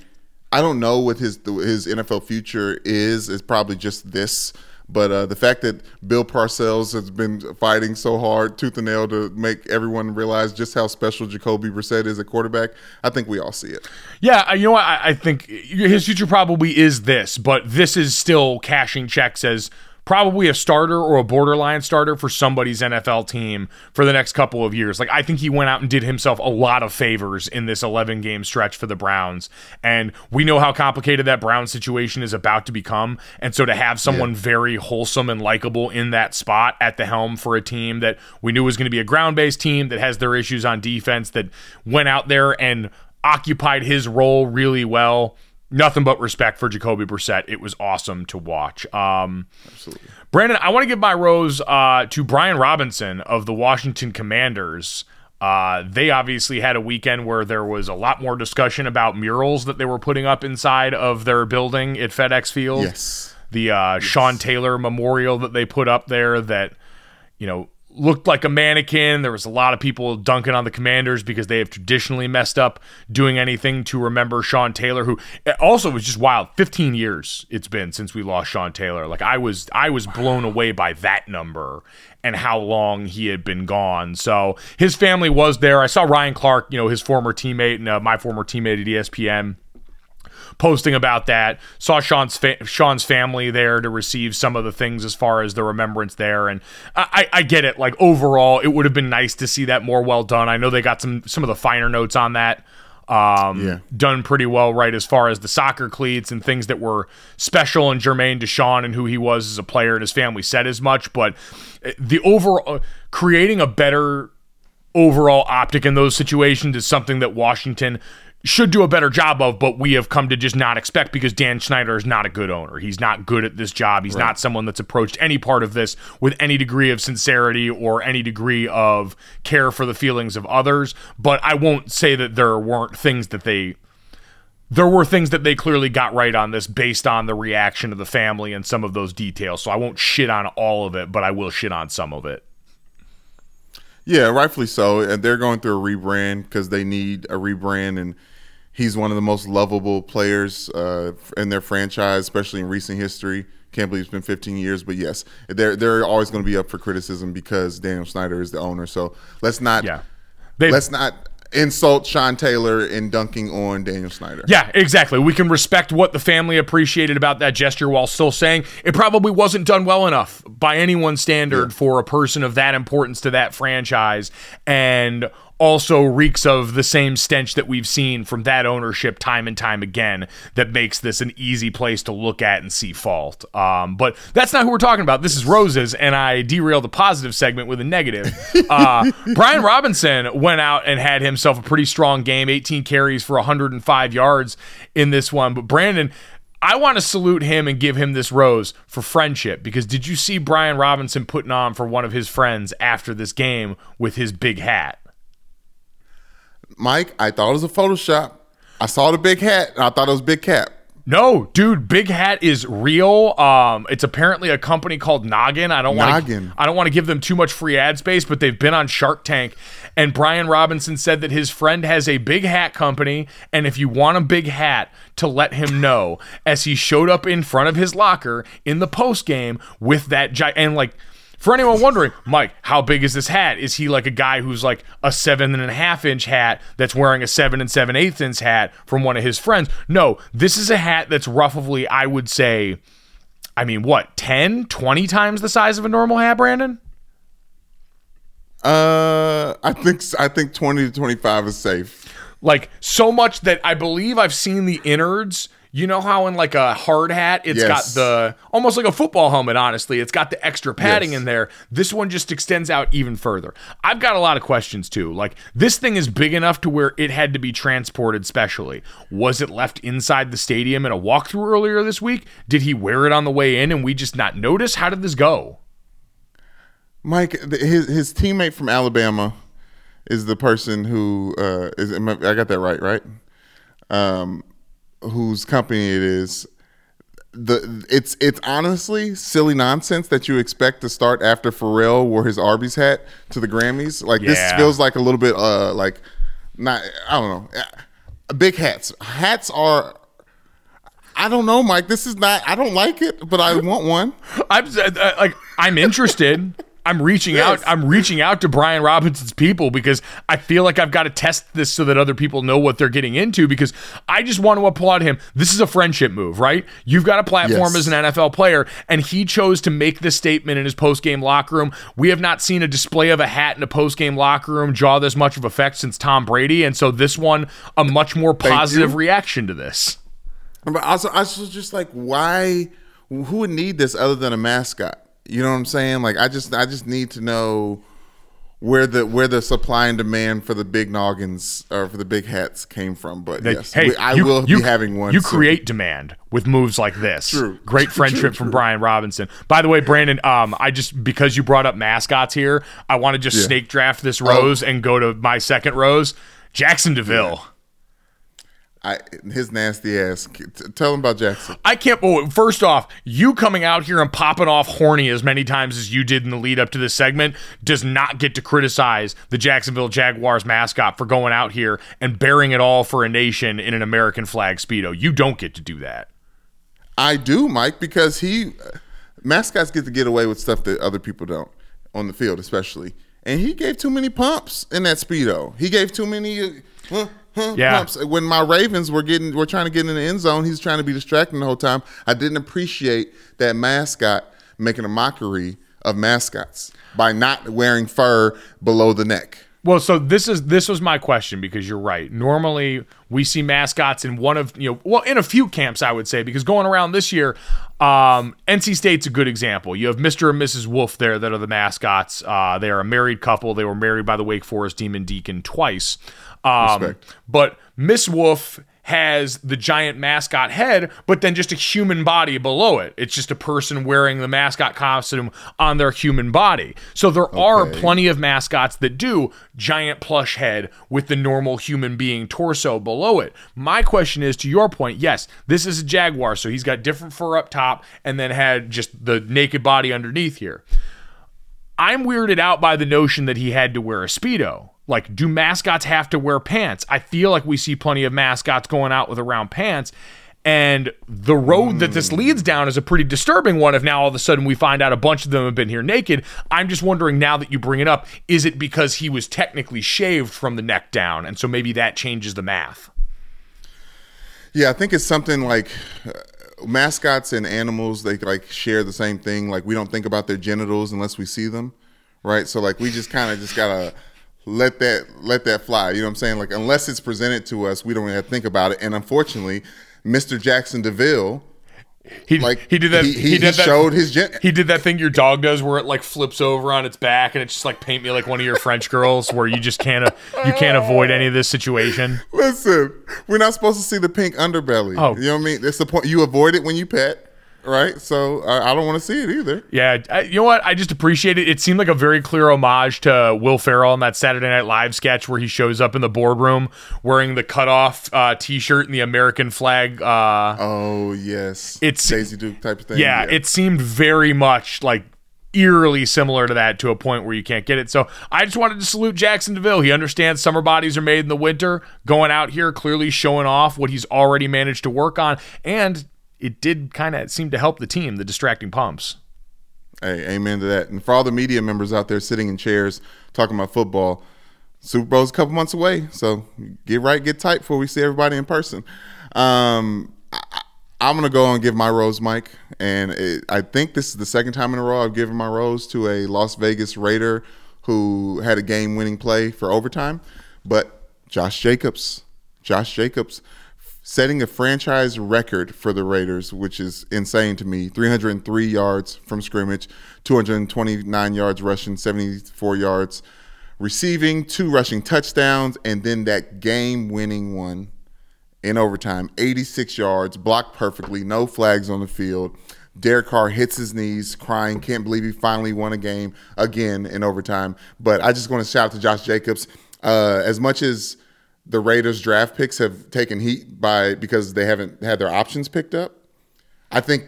I don't know what his his NFL future is. It's probably just this, But uh, the fact that Bill Parcells has been fighting so hard, tooth and nail, to make everyone realize just how special Jacoby Brissett is at quarterback, I think we all see it. Yeah, uh, you know what? I, I think his future probably is this, but this is still cashing checks as probably a starter or a borderline starter for somebody's NFL team for the next couple of years. Like I think he went out and did himself a lot of favors in this 11 game stretch for the Browns. And we know how complicated that Brown situation is about to become. And so to have someone very wholesome and likable in that spot at the helm for a team that we knew was going to be a ground-based team that has their issues on defense that went out there and occupied his role really well nothing but respect for Jacoby Brissett. It was awesome to watch. Um, Absolutely. Brandon, I want to give my rose uh, to Brian Robinson of the Washington Commanders. Uh, they obviously had a weekend where there was a lot more discussion about murals that they were putting up inside of their building at FedEx Field. Yes. The uh, Sean Taylor memorial that they put up there that, you know, looked like a mannequin. There was a lot of people dunking on the commanders because they have traditionally messed up doing anything to remember Sean Taylor, who also was just wild. 15 years it's been since we lost Sean Taylor. Like I was I was blown away by that number and how long he had been gone. So his family was there. I saw Ryan Clark, you know, his former teammate and uh, my former teammate at ESPN posting about that. Saw Sean's fa- Sean's family there to receive some of the things as far as the remembrance there, and I, I get it. Like overall, it would have been nice to see that more well done. I know they got some some of the finer notes on that. Um, Yeah. done pretty well, right? As far as the soccer cleats and things that were special and germane to Sean and who he was as a player and his family said as much. But uh, the overall creating a better overall optic in those situations is something that Washington should do a better job of, but we have come to just not expect because Dan Snyder is not a good owner. He's not good at this job. He's not someone that's approached any part of this with any degree of sincerity or any degree of care for the feelings of others. But I won't say that there weren't things that they there were things that they clearly got right on this based on the reaction of the family and some of those details. So I won't shit on all of it, but I will shit on some of it. Yeah, rightfully so. And they're going through a rebrand because they need a rebrand, and he's one of the most lovable players uh, in their franchise, especially in recent history. Can't believe it's been 15 years, but yes, they're they're always going to be up for criticism because Daniel Snyder is the owner. So let's not Yeah. Let's not insult Sean Taylor in dunking on Daniel Snyder. Yeah, exactly. We can respect what the family appreciated about that gesture while still saying it probably wasn't done well enough by anyone's standard for a person of that importance to that franchise and also reeks of the same stench that we've seen from that ownership time and time again that makes this an easy place to look at and see fault. Um, but that's not who we're talking about. This is Roses, and I derailed the positive segment with a negative. Uh, Brian Robinson went out and had himself a pretty strong game 18 carries for 105 yards in this one. But Brandon, I want to salute him and give him this rose for friendship because did you see Brian Robinson putting on for one of his friends after this game with his big hat? Mike, I thought it was a Photoshop. I saw the big hat, and I thought it was Big Cap. No, dude, Big Hat is real. Um, it's apparently a company called Noggin. I don't want Noggin. I don't want to give them too much free ad space, but they've been on Shark Tank. And Brian Robinson said that his friend has a big hat company, and if you want a big hat, to let him know. As he showed up in front of his locker in the post game with that gi- and like. For anyone wondering, Mike, how big is this hat? Is he like a guy who's like a seven and a half inch hat that's wearing a seven and seven eighths inch hat from one of his friends? No, this is a hat that's roughly, I would say, I mean, what, 10, 20 times the size of a normal hat, Brandon? Uh, I think I think 20 to 25 is safe. Like so much that I believe I've seen the innards. You know how in like a hard hat, it's Yes. got the almost like a football helmet, honestly. It's got the extra padding Yes. in there. This one just extends out even further. I've got a lot of questions too. Like this thing is big enough to where it had to be transported specially. Was it left inside the stadium in a walkthrough earlier this week? Did he wear it on the way in and we just not notice? How did this go? Mike, his his teammate from Alabama is the person who uh, is. I I got that right, right? Um, whose company it is. The it's it's honestly silly nonsense that you expect to start after Pharrell wore his Arby's hat to the Grammys. Like this Yeah. feels like a little bit uh like not I don't know. Uh, Big hats. Hats are I don't know, Mike. This is not. I don't like it, but I want one. I'm uh, like I'm interested. I'm reaching Yes. out. I'm reaching out to Brian Robinson's people because I feel like I've got to test this so that other people know what they're getting into. Because I just want to applaud him. This is a friendship move, right? You've got a platform Yes. as an NFL player, and he chose to make this statement in his post game locker room. We have not seen a display of a hat in a post game locker room draw this much of effect since Tom Brady, and so this one a much more positive reaction to this. But also, I was just like, why? Who would need this other than a mascot? You know what I'm saying? Like, I just, I just need to know where the where the supply and demand for the big noggins or for the big hats came from. But yes, hey, we- I you- will you- be having one. You soon. create demand with moves like this. True. Great friendship from Brian Robinson. By the way, Brandon, um, I just because you brought up mascots here, I want to just Yeah. snake draft Oh. this rose and go to my second rose, Jaxson de Ville. I, his nasty ass. Tell him about Jackson. I can't. Well, first off, you coming out here and popping off horny as many times as you did in the lead up to this segment does not get to criticize the Jacksonville Jaguars mascot for going out here and bearing it all for a nation in an American flag speedo. You don't get to do that. I do, Mike, because he mascots get to get away with stuff that other people don't on the field, especially. And he gave too many pumps in that speedo. He gave too many uh, huh, Yeah. When my Ravens were getting were trying to get in the end zone, he's trying to be distracting the whole time. I didn't appreciate that mascot making a mockery of mascots by not wearing fur below the neck. Well, so this is this was my question because you're right. Normally we see mascots in one of you know well in a few camps I would say because going around this year, um, NC State's a good example. You have Mr. and Mrs. Wolf there that are the mascots. Uh, they are a married couple. They were married by the Wake Forest Demon Deacon twice. Um, Respect. but Miss Wolf has the giant mascot head, but then just a human body below it. It's just a person wearing the mascot costume on their human body. So there are plenty of mascots that do giant plush head with the normal human being torso below it. My question is to your point, yes, this is a jaguar, so he's got different fur up top and then had just the naked body underneath here. I'm weirded out by the notion that he had to wear a Speedo. Like, do mascots have to wear pants? I feel like we see plenty of mascots going out with around pants. And the road that this leads down is a pretty disturbing one if now all of a sudden we find out a bunch of them have been here naked. I'm just wondering now that you bring it up, is it because he was technically shaved from the neck down? And so maybe that changes the math. Yeah, I think it's something like uh, mascots and animals. They like share the same thing. Like we don't think about their genitals unless we see them, right? So like we just kind of just gotta let that let that fly. You know what I'm saying? Like unless it's presented to us, we don't even have to think about it. And unfortunately, Mr. Jaxson de Ville, He, like he did that. He, he, did that. showed his gen- He did that thing your dog does where it like flips over on its back and it's just like paint me like one of your French girls where you just can't uh, you can't avoid any of this situation. Listen, we're not supposed to see the pink underbelly. Oh. You know what I mean? That's the point. You avoid it when you pet, right? So I I don't want to see it either. Yeah, I, you know what? I just appreciate it. It seemed like a very clear homage to Will Ferrell in that Saturday Night Live sketch where he shows up in the boardroom wearing the cutoff uh, T-shirt and the American flag. Uh, Oh yes, It's- Daisy Duke type of thing. yeah, it seemed very much like eerily similar to that to a point where you can't get it. So I just wanted to salute Jaxson de Ville. He understands summer bodies are made in the winter, going out here clearly showing off what he's already managed to work on. And it did kind of seem to help the team, the distracting pumps. Hey, amen to that. And for all the media members out there sitting in chairs talking about football, Super Bowl's a couple months away, so get right, get tight before we see everybody in person. Um, I, I'm gonna go and give my rose, Mike, and it, I think this is the second time in a row I've given my rose to a Las Vegas Raider who had a game-winning play for overtime. But Josh Jacobs, Josh Jacobs, setting a franchise record for the Raiders, which is insane to me. 303 yards from scrimmage, 229 yards rushing, 74 yards receiving, two rushing touchdowns, and then that game-winning one in overtime, 86 yards, blocked perfectly, no flags on the field. Derek Carr hits his knees, crying, can't believe he finally won a game again in overtime. But I just want to shout out to Josh Jacobs. Uh, as much as the Raiders draft picks have taken heat by because they haven't had their options picked up, I think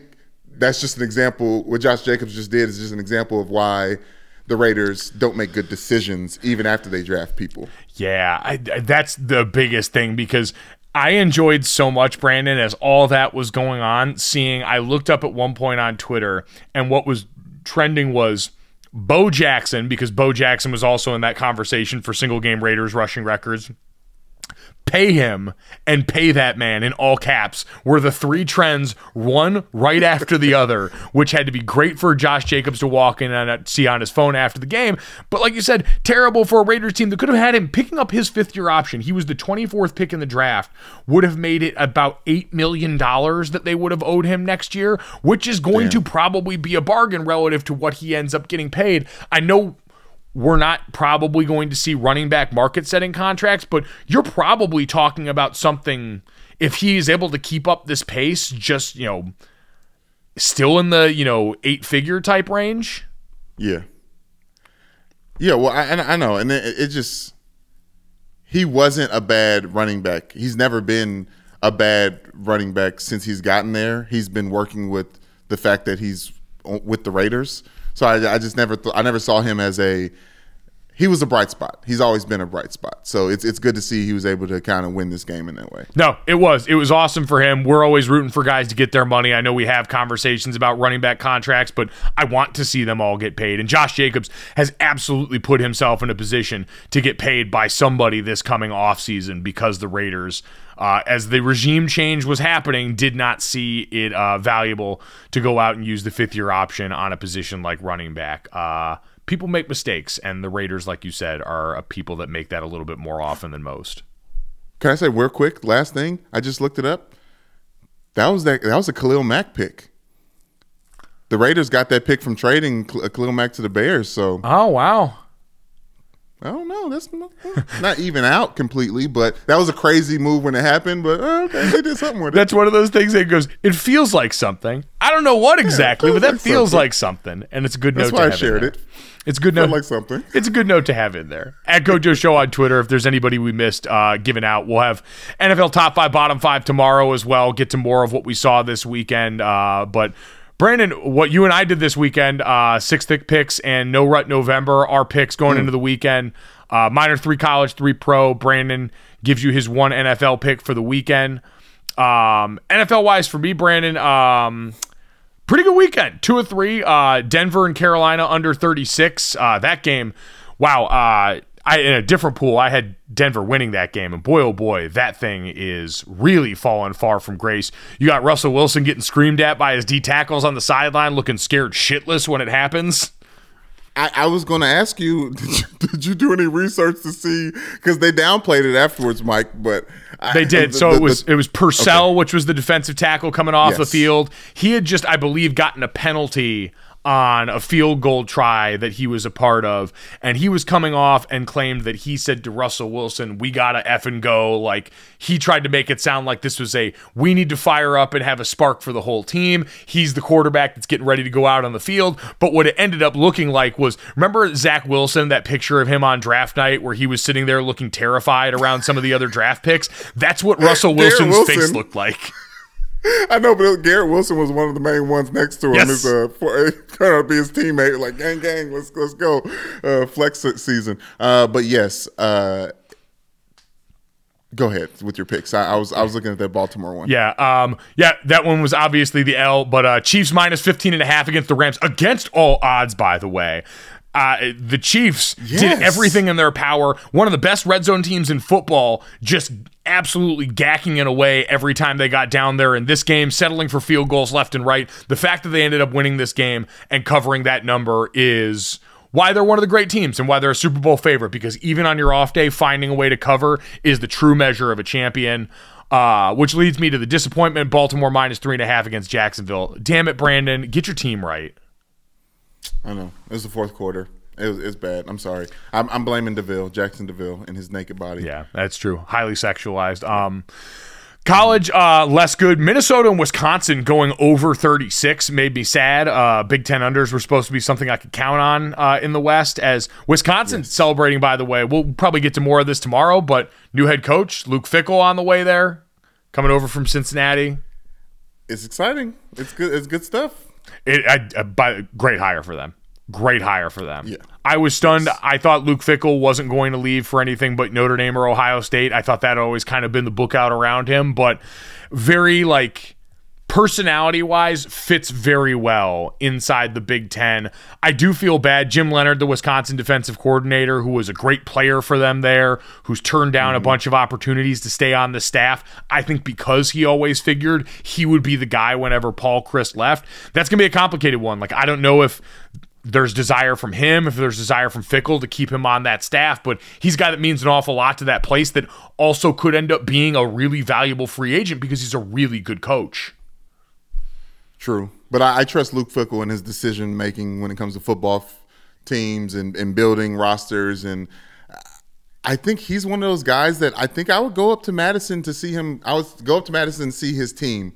that's just an example. What Josh Jacobs just did is just an example of why the Raiders don't make good decisions even after they draft people. Yeah, I, that's the biggest thing because I enjoyed so much, Brandon, as all that was going on, seeing I looked up at one point on Twitter and what was trending was Bo Jackson, because Bo Jackson was also in that conversation for single game Raiders rushing records. Pay him and pay that man in all caps were the three trends, one right after the other, which had to be great for Josh Jacobs to walk in and see on his phone after the game. But like you said, terrible for a Raiders team that could have had him picking up his fifth year option. He was the 24th pick in the draft, would have made it about $8 million that they would have owed him next year, which is going to probably be a bargain relative to what he ends up getting paid. I know we're not probably going to see running back market setting contracts, but you're probably talking about something if he is able to keep up this pace, just, you know, still in the, you know, eight figure type range. Yeah. Yeah, well, I, I know, and it, it just he wasn't a bad running back. He's never been a bad running back since he's gotten there. He's been working with the fact that he's with the Raiders. So I, I just never, th- I never saw him as a. He was a bright spot. He's always been a bright spot. So it's it's good to see he was able to kind of win this game in that way. No, it was. It was awesome for him. We're always rooting for guys to get their money. I know we have conversations about running back contracts, but I want to see them all get paid. And Josh Jacobs has absolutely put himself in a position to get paid by somebody this coming offseason because the Raiders, uh, as the regime change was happening, did not see it uh, valuable to go out and use the fifth year option on a position like running back. Uh, people make mistakes, and the Raiders, like you said, are a people that make that a little bit more often than most. Can I say real quick? Last thing, I just looked it up. That was that. That was a Khalil Mack pick. The Raiders got that pick from trading Khalil Mack to the Bears. So Oh, wow. I don't know. That's not, not even out completely, but that was a crazy move when it happened. But uh, okay, they did something with it. That's one of those things that goes, it feels like something. I don't know what exactly, feels but that like feels something. like something. And it's a good That's note why to I shared it. It's a good note. like something. It's a good note to have in there. At Gojo Show on Twitter, if there's anybody we missed uh, giving out, we'll have NFL top five, bottom five tomorrow as well. Get to more of what we saw this weekend. Uh, but Brandon, what you and I did this weekend, uh, six thick picks and no rut November, our picks going into the weekend. Uh, minor three college, three pro. Brandon gives you his one NFL pick for the weekend. Um, NFL wise for me, Brandon, um, pretty good weekend. Two or three. Uh, Denver and Carolina under 36. Uh, that game, wow. Uh, I in a different pool, I had Denver winning that game, and boy, oh boy, that thing is really falling far from grace. You got Russell Wilson getting screamed at by his D tackles on the sideline, looking scared shitless when it happens. I, I was going to ask you did, you, did you do any research to see because they downplayed it afterwards, Mike? But I- They did. the- So the- it was the- it was Purcell, which was the defensive tackle coming off the field. He had just, I believe, gotten a penalty on a field goal try that he was a part of, and he was coming off and claimed that he said to Russell Wilson, "We gotta f and go." Like he tried to make it sound like this was a we need to fire up and have a spark for the whole team. He's the quarterback that's getting ready to go out on the field. But what it ended up looking like was remember Zach Wilson, that picture of him on draft night where he was sitting there looking terrified around some of the other draft picks. That's what Russell Wilson's face looked like. I know, but Garrett Wilson was one of the main ones next to him. Yes. As, uh, to be his teammate, like gang, gang, let's let's go, uh, flex season. Uh, but yes, uh, go ahead with your picks. I, I was I was looking at that Baltimore one. Yeah, um, yeah, that one was obviously the L, but uh, Chiefs minus 15 and a half against the Rams, against all odds, by the way. Uh, the Chiefs Yes. did everything in their power. One of the best red zone teams in football, just absolutely gacking it away every time they got down there in this game, settling for field goals left and right. The fact that they ended up winning this game and covering that number is why they're one of the great teams and why they're a Super Bowl favorite because even on your off day, finding a way to cover is the true measure of a champion. Uh, which leads me to the disappointment Baltimore minus three and a half against Jacksonville. Damn it, Brandon, get your team right. I know. It was the fourth quarter. It was it's bad. I'm sorry. I'm, I'm blaming Deville, Jaxson de Ville, and his naked body. Yeah, that's true. Highly sexualized. Um, college, uh, less good. Minnesota and Wisconsin going over 36 made me sad. Uh, Big Ten unders were supposed to be something I could count on uh, in the West. As Wisconsin celebrating, by the way, we'll probably get to more of this tomorrow. But new head coach Luke Fickell on the way there, coming over from Cincinnati. It's exciting. It's good. It's good stuff. It, I, uh, by great hire for them. Great hire for them. Yeah. I was stunned. I thought Luke Fickell wasn't going to leave for anything but Notre Dame or Ohio State. I thought that had always kind of been the book out around him, but very like personality wise fits very well inside the Big Ten. I do feel bad. Jim Leonhard, the Wisconsin defensive coordinator, who was a great player for them there, who's turned down a mm-hmm. bunch of opportunities to stay on the staff. I think because he always figured he would be the guy whenever Paul Chryst left. That's going to be a complicated one. Like, I don't know if there's desire from him, if there's desire from Fickell to keep him on that staff, but he's a guy that means an awful lot to that place that also could end up being a really valuable free agent because he's a really good coach. True, but I, I trust Luke Fickell in his decision making when it comes to football f- teams and, and building rosters, and I think he's one of those guys that I think I would go up to Madison to see him. I would go up to Madison and see his team.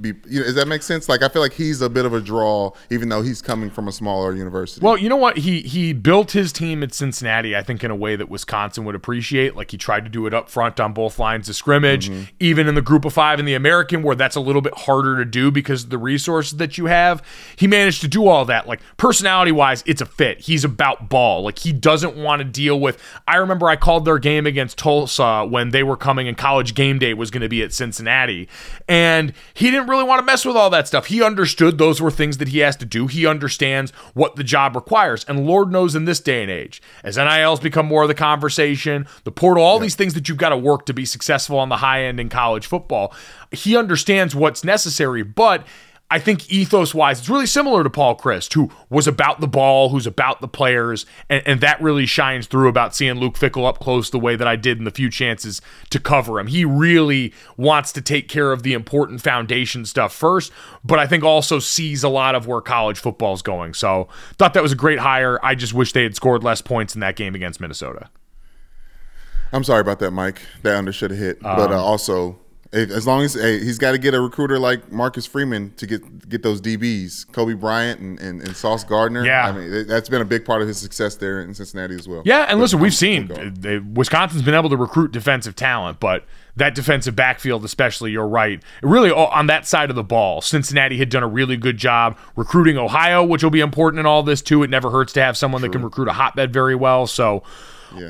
Be, you know, does that make sense? Like I feel like he's a bit of a draw, even though he's coming from a smaller university. Well, you know what? He he built his team at Cincinnati, I think, in a way that Wisconsin would appreciate. Like he tried to do it up front on both lines of scrimmage, mm-hmm. even in the group of five in the American, where that's a little bit harder to do because of the resources that you have. He managed to do all that. Like personality wise, it's a fit. He's about ball. Like he doesn't want to deal with. I remember I called their game against Tulsa when they were coming and college game day was going to be at Cincinnati. And he didn't really want to mess with all that stuff. He understood those were things that he has to do. He understands what the job requires. And Lord knows in this day and age, as NILs become more of the conversation, the portal, all these things that you've got to work to be successful on the high end in college football, he understands what's necessary. But I think ethos wise, it's really similar to Paul Chryst, who was about the ball, who's about the players, and, and that really shines through about seeing Luke Fickell up close the way that I did in the few chances to cover him. He really wants to take care of the important foundation stuff first, but I think also sees a lot of where college football's going. So thought that was a great hire. I just wish they had scored less points in that game against Minnesota. I'm sorry about that, Mike. That under should have hit, but Um, uh, also. As long as hey, he's got to get a recruiter like Marcus Freeman to get get those DBs, Coby Bryant and, and, and Sauce Gardner. Yeah. I mean that's been a big part of his success there in Cincinnati as well. Yeah, and But listen, we've seen they- Wisconsin's been able to recruit defensive talent, but that defensive backfield, especially, you're right. Really, oh, on that side of the ball, Cincinnati had done a really good job recruiting Ohio, which will be important in all this too. It never hurts to have someone that can recruit a hotbed very well. So.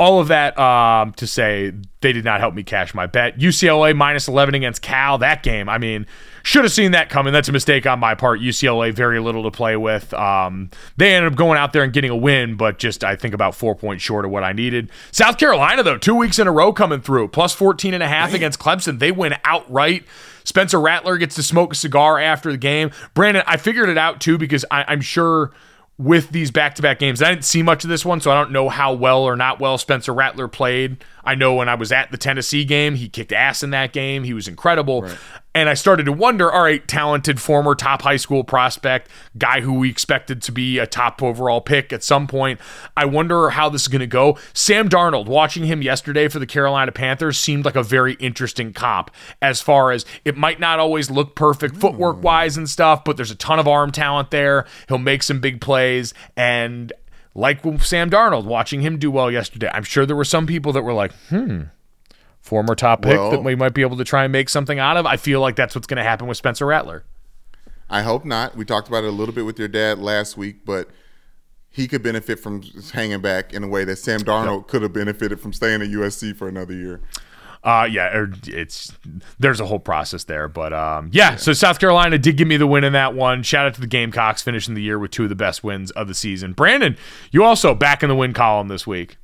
All of that um, to say they did not help me cash my bet. UCLA minus 11 against Cal. That game, I mean, should have seen that coming. That's a mistake on my part. UCLA, very little to play with. Um, they ended up going out there and getting a win, but just, I think, about four points short of what I needed. South Carolina, though, two weeks in a row coming through, plus 14 and a half against Clemson. They win outright. Spencer Rattler gets to smoke a cigar after the game. Brandon, I figured it out too because I, I'm sure with these back-to-back games. I didn't see much of this one, so I don't know how well or not well Spencer Rattler played. I know when I was at the Tennessee game, he kicked ass in that game. He was incredible. And I started to wonder, all right, talented former top high school prospect, guy who we expected to be a top overall pick at some point. I wonder how this is going to go. Sam Darnold, watching him yesterday for the Carolina Panthers seemed like a very interesting comp as far as it might not always look perfect footwork wise and stuff, but there's a ton of arm talent there. He'll make some big plays and like Sam Darnold, watching him do well yesterday, I'm sure there were some people that were like, hmm, former top pick Well- that we might be able to try and make something out of. I feel like that's what's going to happen with Spencer Rattler. I hope not. We talked about it a little bit with your dad last week, but he could benefit from hanging back in a way that Sam Darnold could have benefited from staying at USC for another year. Uh, yeah, er, it's there's a whole process there, but um, yeah. So South Carolina did give me the win in that one. Shout out to the Gamecocks finishing the year with two of the best wins of the season. Brandon, you also back in the win column this week.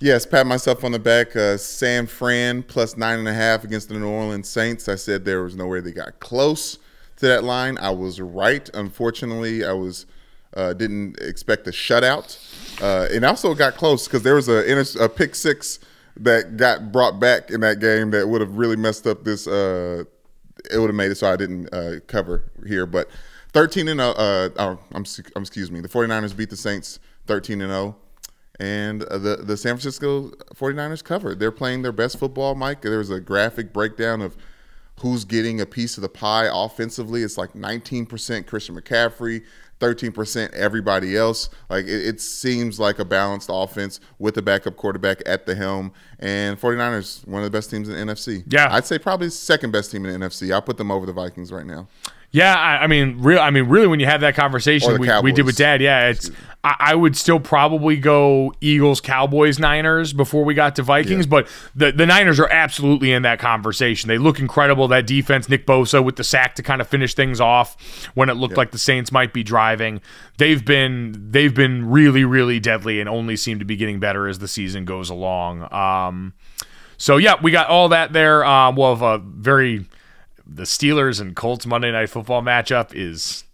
Yes, pat myself on the back. Uh, San Fran plus nine and a half against the New Orleans Saints. I said there was no way they got close to that line. I was right. Unfortunately, I was uh, didn't expect a shutout, uh, and also got close because there was a, a pick six that got brought back in that game that would have really messed up this. Uh, it would have made it so I didn't uh, cover here, but 13 and 0. Uh, oh, I'm, I'm excuse me. The 49ers beat the Saints 13 and 0 and uh, the the San Francisco 49ers covered. They're playing their best football, Mike. There was a graphic breakdown of who's getting a piece of the pie offensively. It's like 19% Christian McCaffrey, 13% everybody else. Like it, it seems like a balanced offense with a backup quarterback at the helm. And 49ers, one of the best teams in the NFC. Yeah. I'd say probably second best team in the NFC. I'll put them over the Vikings right now. Yeah, I, I mean, real. I mean, really, when you have that Or conversation, the we, we did Cowboys. with Dad. Yeah, it's. I, I would still probably go Eagles, Cowboys, Niners before we got to Vikings, but the the Niners are absolutely in that conversation. They look incredible. That defense, Nick Bosa with the sack to kind of finish things off when it looked like the Saints might be driving. They've been they've been really really deadly and only seem to be getting better as the season goes along. Um, so yeah, we got all that there. Um, we'll have a very the Steelers and Colts Monday Night Football matchup is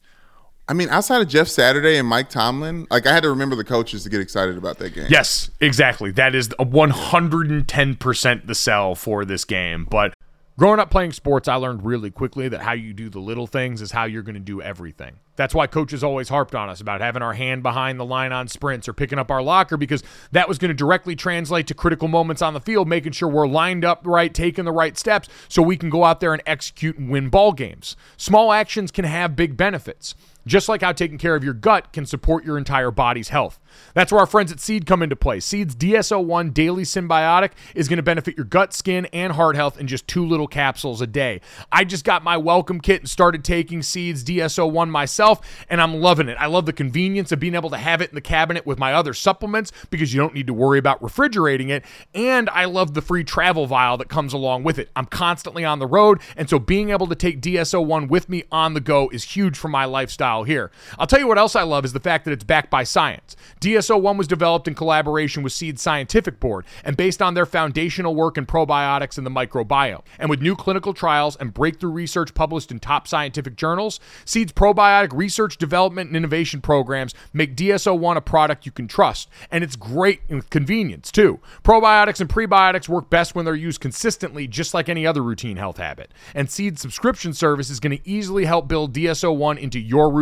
I mean, outside of Jeff Saturday and Mike Tomlin, like I had to remember the coaches to get excited about that game. yes, exactly. That is a 110% the sell for this game. But growing up playing sports, I learned really quickly that how you do the little things is how you're going to do everything. That's why coaches always harped on us about having our hand behind the line on sprints or picking up our locker because that was going to directly translate to critical moments on the field, making sure we're lined up right, taking the right steps so we can go out there and execute and win ball games. Small actions can have big benefits. Just like how taking care of your gut can support your entire body's health. That's where our friends at Seed come into play. Seed's DS-01 Daily Synbiotic is going to benefit your gut, skin, and heart health in just two little capsules a day. I just got my welcome kit and started taking Seed's DS-01 myself, and I'm loving it. I love the convenience of being able to have it in the cabinet with my other supplements because you don't need to worry about refrigerating it. And I love the free travel vial that comes along with it. I'm constantly on the road, and so being able to take DS-01 with me on the go is huge for my lifestyle here. I'll tell you what else I love is the fact that it's backed by science. DS-01 was developed in collaboration with Seed Scientific Board and based on their foundational work in probiotics and the microbiome. And with new clinical trials and breakthrough research published in top scientific journals, Seed's probiotic research, development, and innovation programs make DS-01 a product you can trust. And it's great in convenience, too. Probiotics and prebiotics work best when they're used consistently, just like any other routine health habit. And Seed's subscription service is going to easily help build DS-01 into your routine,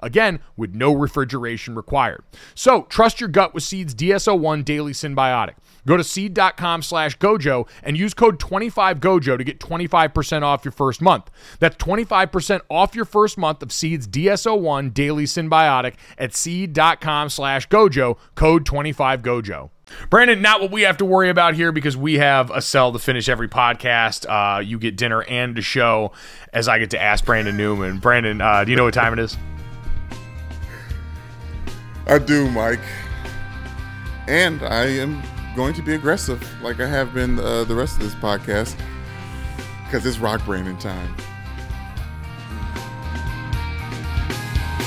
again, with no refrigeration required. So trust your gut with Seed's DS-01 Daily Synbiotic. Go to seed.com slash gojo and use code 25gojo to get 25% off your first month. That's 25% off your first month of Seed's DS-01 Daily Synbiotic at seed.com slash gojo, code 25gojo. Brandon, not what we have to worry about here because we have a cell to finish every podcast. Uh, you get dinner and a show as I get to ask Brandon Newman. Brandon, uh, do you know what time it is? I do, Mike. And I am going to be aggressive like I have been uh, the rest of this podcast because it's rock branding time.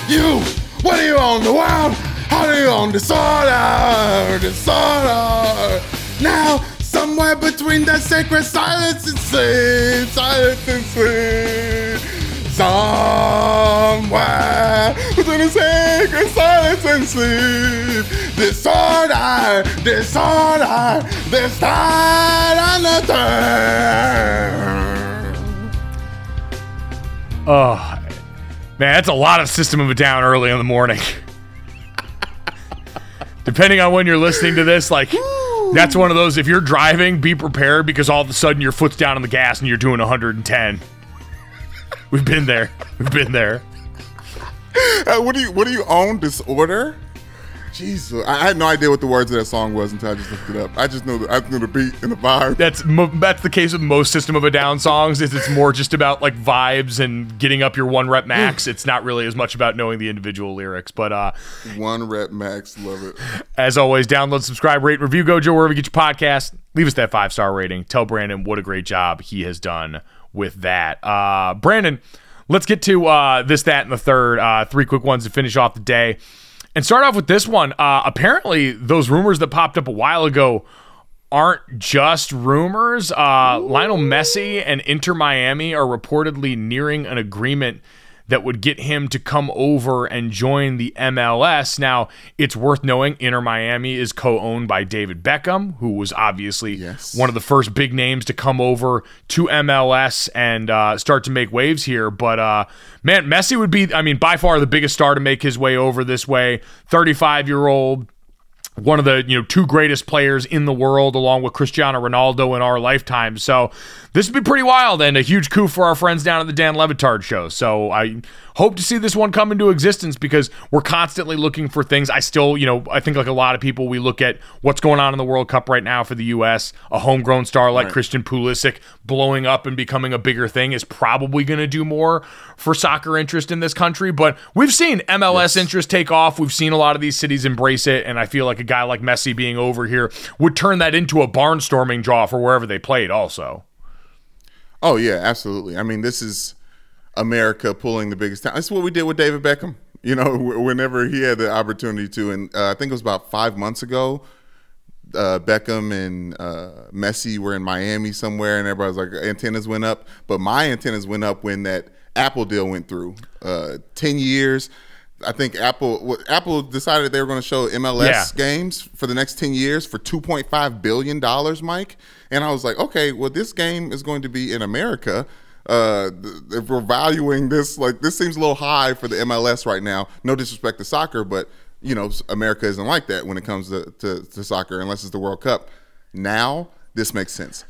You! What are you on the world? How are you on disorder? Disorder! Now, somewhere between the sacred silence and sleep, silence and sleep. Somewhere between the sacred silence and sleep. Disorder, disorder, this time and the turn. Oh, man, that's a lot of System of a Down early in the morning. Depending on when you're listening to this, like, that's one of those. If you're driving, be prepared because all of a sudden your foot's down on the gas and you're doing 110. We've been there. We've been there. Uh, what do you what do you own? Disorder? Jesus, I had no idea what the words of that song was until I just looked it up. I just knew the, I knew the beat and the vibe. That's that's the case with most System of a Down songs. Is it's more just about like vibes and getting up your one rep max. It's not really as much about knowing the individual lyrics. But uh, One rep max, love it. As always, download, subscribe, rate, review Gojo wherever you get your podcast. Leave us that five star rating. Tell Brandon what a great job he has done with that. Uh, Brandon, let's get to uh, this, that, and the third. Uh, three quick ones to finish off the day. And start off with this one. Uh, apparently, those rumors that popped up a while ago aren't just rumors. Uh, Lionel Messi and Inter Miami are reportedly nearing an agreement that would get him to come over and join the MLS. Now, it's worth knowing Inter Miami is co owned by David Beckham, who was obviously Yes. one of the first big names to come over to MLS and uh, start to make waves here. But uh, man, Messi would be, I mean, by far the biggest star to make his way over this way. 35 year old one of the you know two greatest players in the world along with Cristiano Ronaldo in our lifetime. So this would be pretty wild and a huge coup for our friends down at the Dan Le Batard show. So I hope to see this one come into existence because we're constantly looking for things. I still, you know, I think like a lot of people, we look at what's going on in the World Cup right now for the U.S. A homegrown star like Christian Pulisic blowing up and becoming a bigger thing is probably going to do more for soccer interest in this country. But we've seen MLS interest take off. We've seen a lot of these cities embrace it, and I feel like guy like Messi being over here would turn that into a barnstorming draw for wherever they played. Also. Oh yeah, absolutely. I mean, this is America pulling the biggest. This is what we did with David Beckham. You know, whenever he had the opportunity to, and uh, I think it was about five months ago. Uh, Beckham and uh, Messi were in Miami somewhere, and everybody was like, antennas went up. But my antennas went up when that Apple deal went through. Uh, Ten years. I think Apple Apple decided they were going to show MLS Yeah. games for the next 10 years for 2.5 billion dollars, Mike. And I was like, okay, well this game is going to be in America. Uh if we're valuing this like this seems a little high for the MLS right now. No disrespect to soccer, but you know, America isn't like that when it comes to, to, to soccer unless it's the World Cup. Now, this makes sense.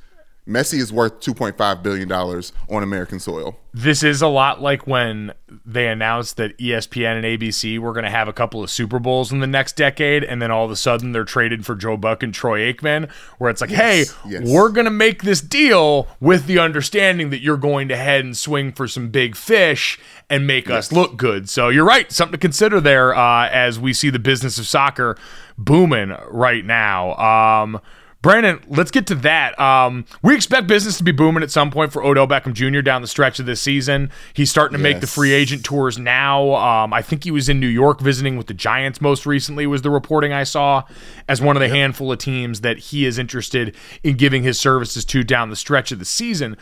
Messi is worth 2.5 billion dollars on American soil. this is a lot like when they announced that ESPN and ABC were going to have a couple of Super Bowls in the next decade, and then all of a sudden they're traded for Joe Buck and Troy Aikman, where it's like, Yes, hey, yes. we're going to make this deal with the understanding that you're going to head and swing for some big fish and make us look good. So you're right, something to consider there uh, as we see the business of soccer booming right now. Um, Brandon, let's get to that. Um, we expect business to be booming at some point for Odell Beckham Jr. down the stretch of this season. He's starting to make the free agent tours now. Um, I think he was in New York visiting with the Giants most recently, was the reporting I saw, as one of the handful of teams that he is interested in giving his services to down the stretch of the season.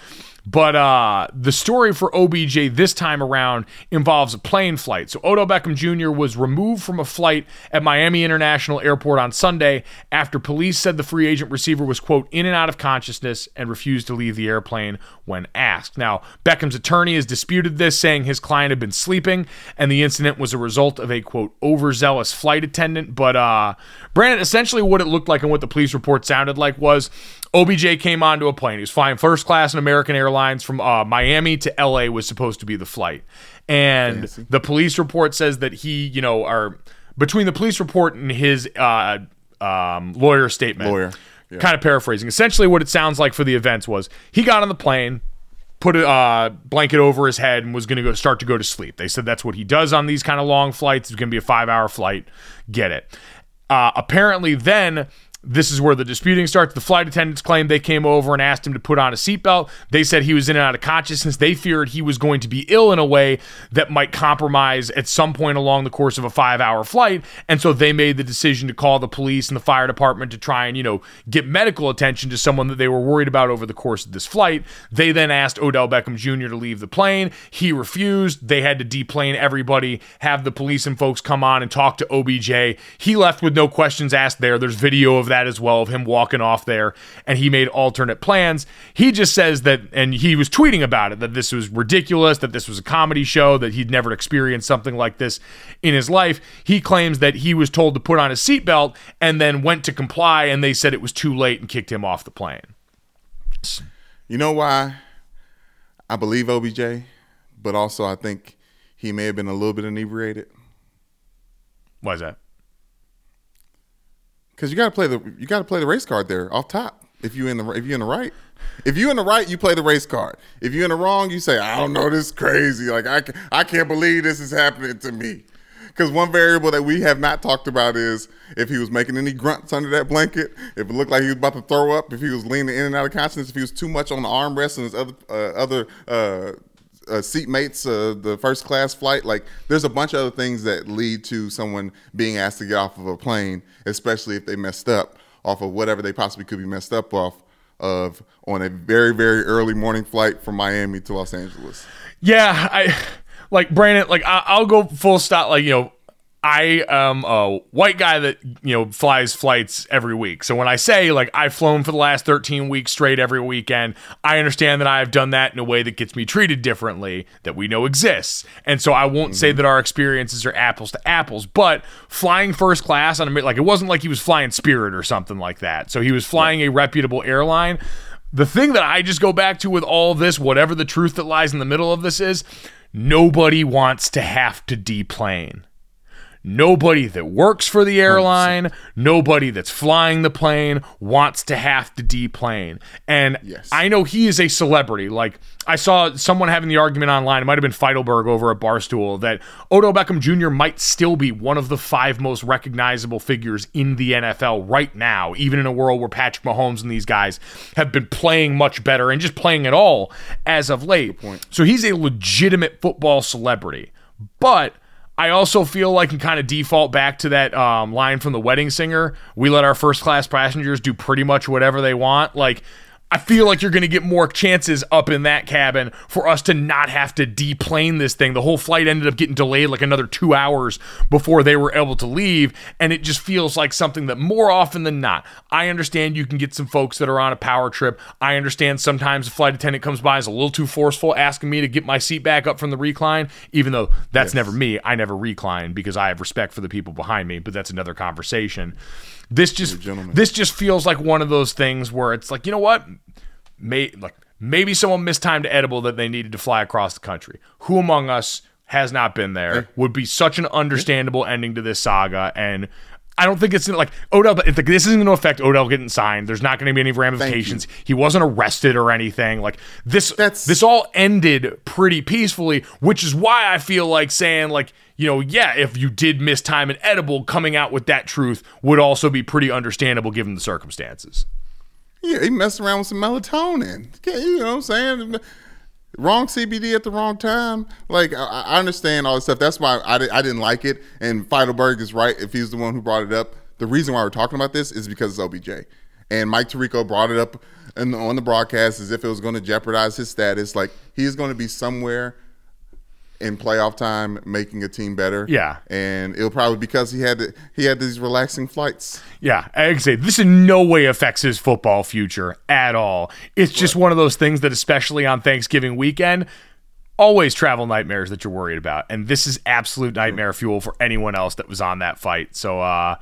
But uh, the story for OBJ this time around involves a plane flight. So Odell Beckham Jr. was removed from a flight at Miami International Airport on Sunday after police said the free agent receiver was, quote, in and out of consciousness and refused to leave the airplane when asked. Now, Beckham's attorney has disputed this, saying his client had been sleeping and the incident was a result of a, quote, overzealous flight attendant. But, uh, Brandon, essentially what it looked like and what the police report sounded like was OBJ came onto a plane. He was flying first class in American Airlines from uh, Miami to LA was supposed to be the flight. And the police report says that he, you know, are between the police report and his uh, um, lawyer statement. Lawyer, yeah. Kind of paraphrasing. Essentially, what it sounds like for the events was he got on the plane, put a uh, blanket over his head, and was going to go start to go to sleep. They said that's what he does on these kind of long flights. It's going to be a five hour flight. Get it. Uh, apparently, then this is where the disputing starts. The flight attendants claimed they came over and asked him to put on a seatbelt. They said he was in and out of consciousness. They feared he was going to be ill in a way that might compromise at some point along the course of a five hour flight. And so they made the decision to call the police and the fire department to try and, you know, get medical attention to someone that they were worried about over the course of this flight. They then asked Odell Beckham Jr. to leave the plane. He refused. They had to deplane everybody, have the police and folks come on and talk to OBJ. He left with no questions asked there. There's video of that as well of him walking off there and he made alternate plans. He just says that and he was tweeting about it that this was ridiculous, that this was a comedy show, that he'd never experienced something like this in his life. He claims that he was told to put on his seatbelt and then went to comply and they said it was too late and kicked him off the plane. You know why I believe OBJ, but also I think he may have been a little bit inebriated Why is that? Because you got to play the you got to play the race card there off top. If you in the if you in the right, if you in the right, you play the race card. If you in the wrong, you say I don't know this is crazy. Like I ca- I can't believe this is happening to me. Because one variable that we have not talked about is if he was making any grunts under that blanket, if it looked like he was about to throw up, if he was leaning in and out of consciousness, if he was too much on the armrest and his other uh, other uh, uh, seatmates, uh, the first class flight. Like, there's a bunch of other things that lead to someone being asked to get off of a plane, especially if they messed up off of whatever they possibly could be messed up off of on a very very early morning flight from Miami to Los Angeles. Yeah, I like Brandon. Like I, I'll go full stop. Like you know, I am a white guy that you know flies flights every week. So when I say like I've flown for the last 13 weeks straight every weekend, I understand that I've done that in a way that gets me treated differently that we know exists. And so I won't say mm-hmm. that our experiences are apples to apples, but flying first class on a like it wasn't like he was flying Spirit or something like that. So he was flying a reputable airline. The thing that I just go back to with all this, whatever the truth that lies in the middle of this is, nobody wants to have to deplane nobody that works for the airline, nobody that's flying the plane wants to have to deplane. And Yes. I know he is a celebrity. Like I saw someone having the argument online, it might have been Feitelberg over at Barstool, that Odell Beckham Jr. might still be one of the five most recognizable figures in the NFL right now, even in a world where Patrick Mahomes and these guys have been playing much better and just playing at all as of late. So he's a legitimate football celebrity. But I also feel like can kind of default back to that um, line from the wedding singer. We let our first class passengers do pretty much whatever they want. Like, I feel like you're going to get more chances up in that cabin for us to not have to deplane this thing. The whole flight ended up getting delayed like another two hours before they were able to leave. And it just feels like something that more often than not, I understand you can get some folks that are on a power trip. I understand sometimes a flight attendant comes by is a little too forceful, asking me to get my seat back up from the recline, even though that's never me. I never recline because I have respect for the people behind me, but that's another conversation. This just this just feels like one of those things where it's like, you know what? May like maybe someone mistimed edible that they needed to fly across the country. Who among us has not been there? Would be such an understandable ending to this saga and I don't think it's like Odell. If this isn't going to affect Odell getting signed, there's not going to be any ramifications. He wasn't arrested or anything. Like this, That's- this all ended pretty peacefully, which is why I feel like saying like you know yeah, if you did miss time and edible, coming out with that truth would also be pretty understandable given the circumstances. Yeah, he messed around with some melatonin. You know what I'm saying? Wrong CBD at the wrong time. Like I, understand all this stuff. That's why I, I didn't like it. And Feitelberg is right. If he's the one who brought it up, the reason why we're talking about this is because it's OBJ. And Mike Tirico brought it up in, on the broadcast as if it was going to jeopardize his status. Like he's going to be somewhere in playoff time, making a team better. Yeah. and it'll probably because he had the, he had these relaxing flights. Yeah, I can say this in no way affects his football future at all. It's just one of those things that, especially on Thanksgiving weekend, always travel nightmares that you're worried about. And this is absolute nightmare fuel for anyone else that was on that fight. So, uh,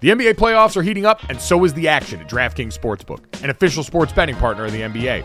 the NBA playoffs are heating up, and so is the action at DraftKings Sportsbook, an official sports betting partner of the NBA.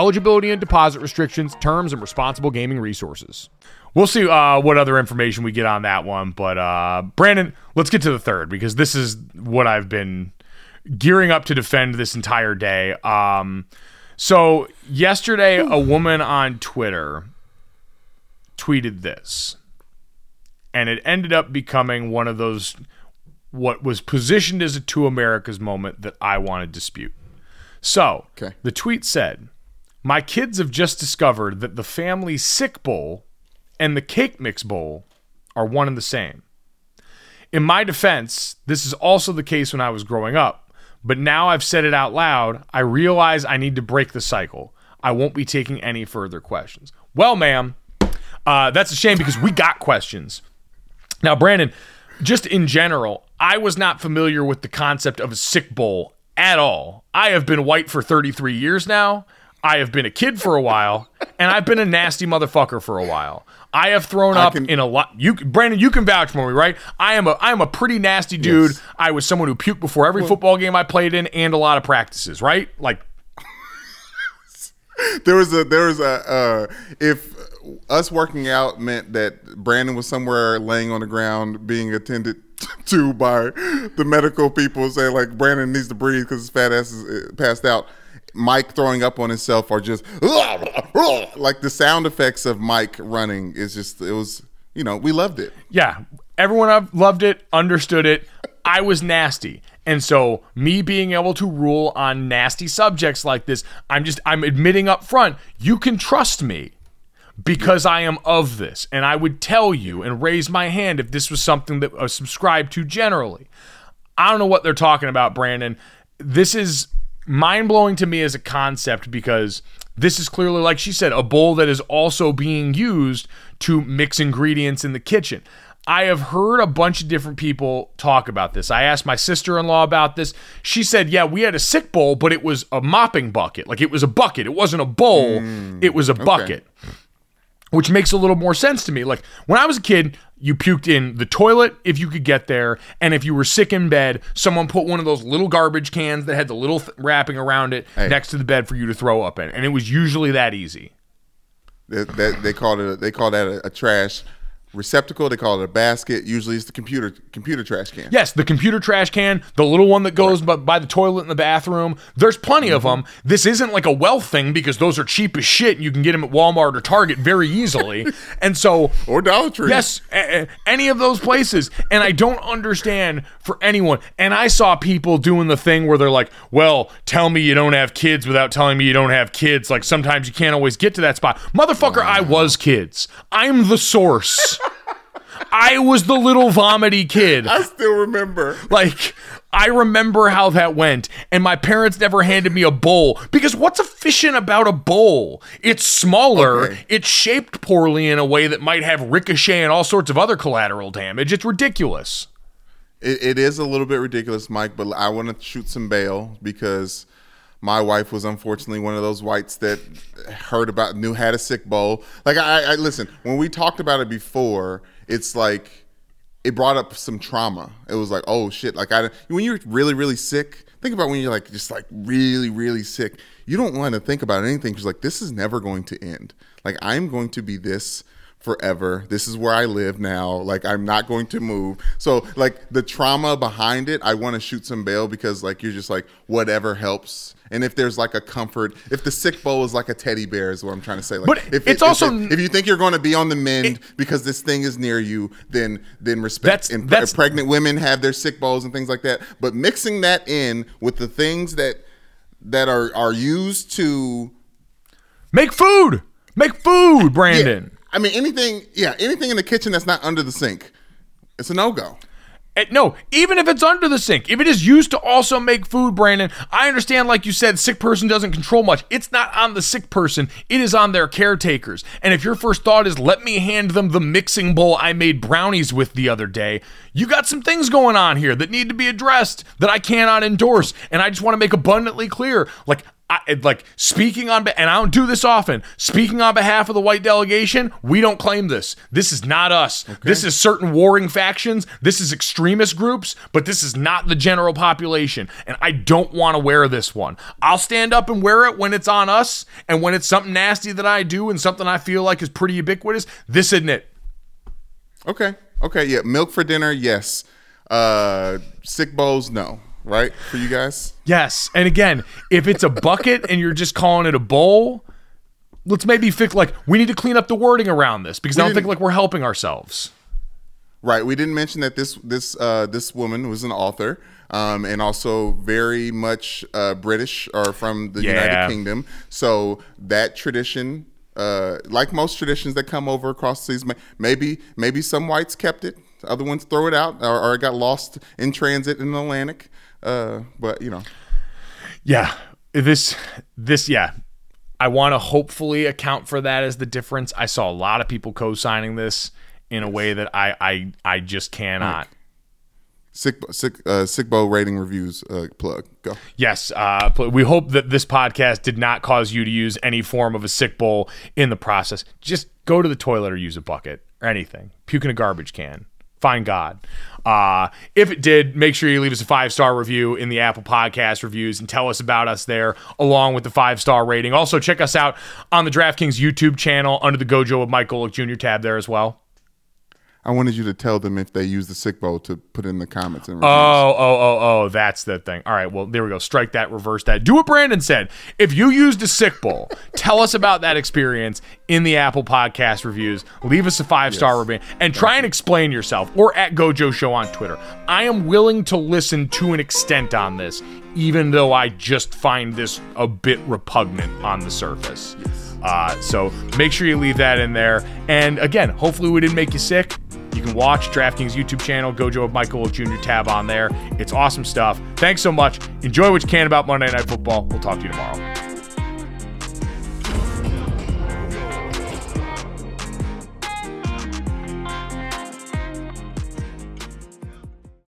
eligibility and deposit restrictions, terms, and responsible gaming resources. We'll see uh, what other information we get on that one. But uh, Brandon, let's get to the third because this is what I've been gearing up to defend this entire day. Um, so yesterday, a woman on Twitter tweeted this, and it ended up becoming one of those what was positioned as a two Americas moment that I want to dispute. So Okay. the tweet said, "My kids have just discovered that the family sick bowl and the cake mix bowl are one and the same." In my defense, this is also the case when I was growing up, but now I've said it out loud, I realize I need to break the cycle. I won't be taking any further questions. Well, ma'am, uh, that's a shame because we got questions. Now, Brandon, just in general, I was not familiar with the concept of a sick bowl at all. I have been white for 33 years now. I have been a kid for a while, and I've been a nasty motherfucker for a while. I have thrown up can- in a lot. You, Brandon, you can vouch for me, right? I am a I am a pretty nasty dude. Yes. I was someone who puked before every football game I played in, and a lot of practices, right? Like there was a there was a uh, if us working out meant that Brandon was somewhere laying on the ground being attended to by the medical people saying like Brandon needs to breathe because his fat ass is uh, passed out. Mike throwing up on himself are just like the sound effects of Mike running is just it was you know we loved it. Yeah, everyone loved it, understood it. I was nasty. And so me being able to rule on nasty subjects like this, I'm just I'm admitting up front, you can trust me because I am of this. And I would tell you and raise my hand if this was something that uh, I was subscribed to generally. I don't know what they're talking about, Brandon. This is mind blowing to me as a concept because this is clearly, like she said, a bowl that is also being used to mix ingredients in the kitchen. I have heard a bunch of different people talk about this. I asked my sister in law about this. She said, Yeah, we had a sick bowl, but it was a mopping bucket. Like it was a bucket. It wasn't a bowl, mm, it was a bucket which makes a little more sense to me. Like when I was a kid, you puked in the toilet if you could get there, and if you were sick in bed, someone put one of those little garbage cans that had the little th- wrapping around it next to the bed for you to throw up in, and it was usually that easy. That, that they call it a, they call that a, a trash receptacle. They call it a basket. Usually it's the computer computer trash can. Yes, the computer trash can, the little one that goes by, by the toilet in the bathroom. There's plenty of mm-hmm. them. This isn't like a wealth thing because those are cheap as shit. And you can get them at Walmart or Target very easily. and so Or Dollar Tree. Yes, a- a- any of those places. And I don't understand for anyone. And I saw people doing the thing where they're like, well, tell me you don't have kids without telling me you don't have kids. Like sometimes you can't always get to that spot. Motherfucker, I was kids. I'm the source. I was the little vomity kid. I still remember. Like, I remember how that went, and my parents never handed me a bowl because what's efficient about a bowl? It's smaller, Okay. it's shaped poorly in a way that might have ricochet and all sorts of other collateral damage. It's ridiculous. It, it is a little bit ridiculous, Mike, but I want to shoot some bail because my wife was unfortunately one of those whites that heard about knew had a sick bowl. Like I, I listen when we talked about it before, it's like it brought up some trauma. It was like, oh shit! Like I when you're really really sick, think about when you're like just like really really sick. You don't want to think about anything because like this is never going to end. Like I'm going to be this forever. This is where I live now. Like I'm not going to move. So like the trauma behind it, I want to shoot some bail because like you're just like whatever helps. And if there's like a comfort, if the sick bowl is like a teddy bear, is what I'm trying to say. Like, But if it's if also- if, you think you're going to be on the mend because this thing is near you, then then respect. That's- and that's- pregnant women have their sick bowls and things like that. But mixing that in with the things that that are are used to Make food! Make food, Brandon. I mean, anything, yeah, anything in the kitchen that's not under the sink, it's a no go. Eh, No, even if it's under the sink, if it is used to also make food, Brandon, I understand, like you said, sick person doesn't control much. It's not on the sick person, it is on their caretakers. And if your first thought is, let me hand them the mixing bowl I made brownies with the other day, you got some things going on here that need to be addressed that I cannot endorse. And I just want to make abundantly clear like, I, like speaking on, and I don't do this often. Speaking on behalf of the white delegation, we don't claim this. This is not us. This is certain warring factions. This is extremist groups, but this is not the general population. And I don't want to wear this one. I'll stand up and wear it when it's on us, and when it's something nasty that I do and something I feel like is pretty ubiquitous. This isn't it. Okay, okay, yeah, milk for dinner, yes. Uh, sick bowls, no. Right for you guys. Yes. And again, if it's a bucket and you're just calling it a bowl, let's maybe fix like we need to clean up the wording around this because I don't think like we're helping ourselves. Right. We didn't mention that this this uh, this woman was an author, um, and also very much uh, British or from the Yeah. United Kingdom. So that tradition, uh, like most traditions that come over across seas, may- maybe maybe some whites kept it, other ones throw it out, or, or it got lost in transit in the Atlantic. Uh, but you know, Yeah. This this yeah. I want to hopefully account for that as the difference. I saw a lot of people co-signing this in a way that I I I just cannot. Sick, sick, uh, sick bowl rating reviews uh, plug. Go. Yes, uh, we hope that this podcast did not cause you to use any form of a sick bowl in the process. Just go to the toilet or use a bucket or anything. Puke in a garbage can. Find God. Uh, if it did, make sure you leave us a five star review in the Apple Podcast reviews and tell us about us there, along with the five star rating. Also, check us out on the DraftKings YouTube channel under the Gojo of Mike Golic Jr. tab there as well. I wanted you to tell them if they use the sick bowl to put in the comments and reviews. Oh, oh, oh, oh, that's the thing. All right, well, there we go. Strike that, reverse that. Do what Brandon said. If you used a sick bowl, tell us about that experience in the Apple Podcast reviews. Leave us a five star review and try and explain yourself or at Gojo Show on Twitter. I am willing to listen to an extent on this, even though I just find this a bit repugnant on the surface. Uh, so make sure you leave that in there. And again, hopefully we didn't make you sick. You can watch DraftKings YouTube channel, Gojo of Mike Golic Jr. tab on there. It's awesome stuff. Thanks so much. Enjoy what you can about Monday Night Football. We'll talk to you tomorrow.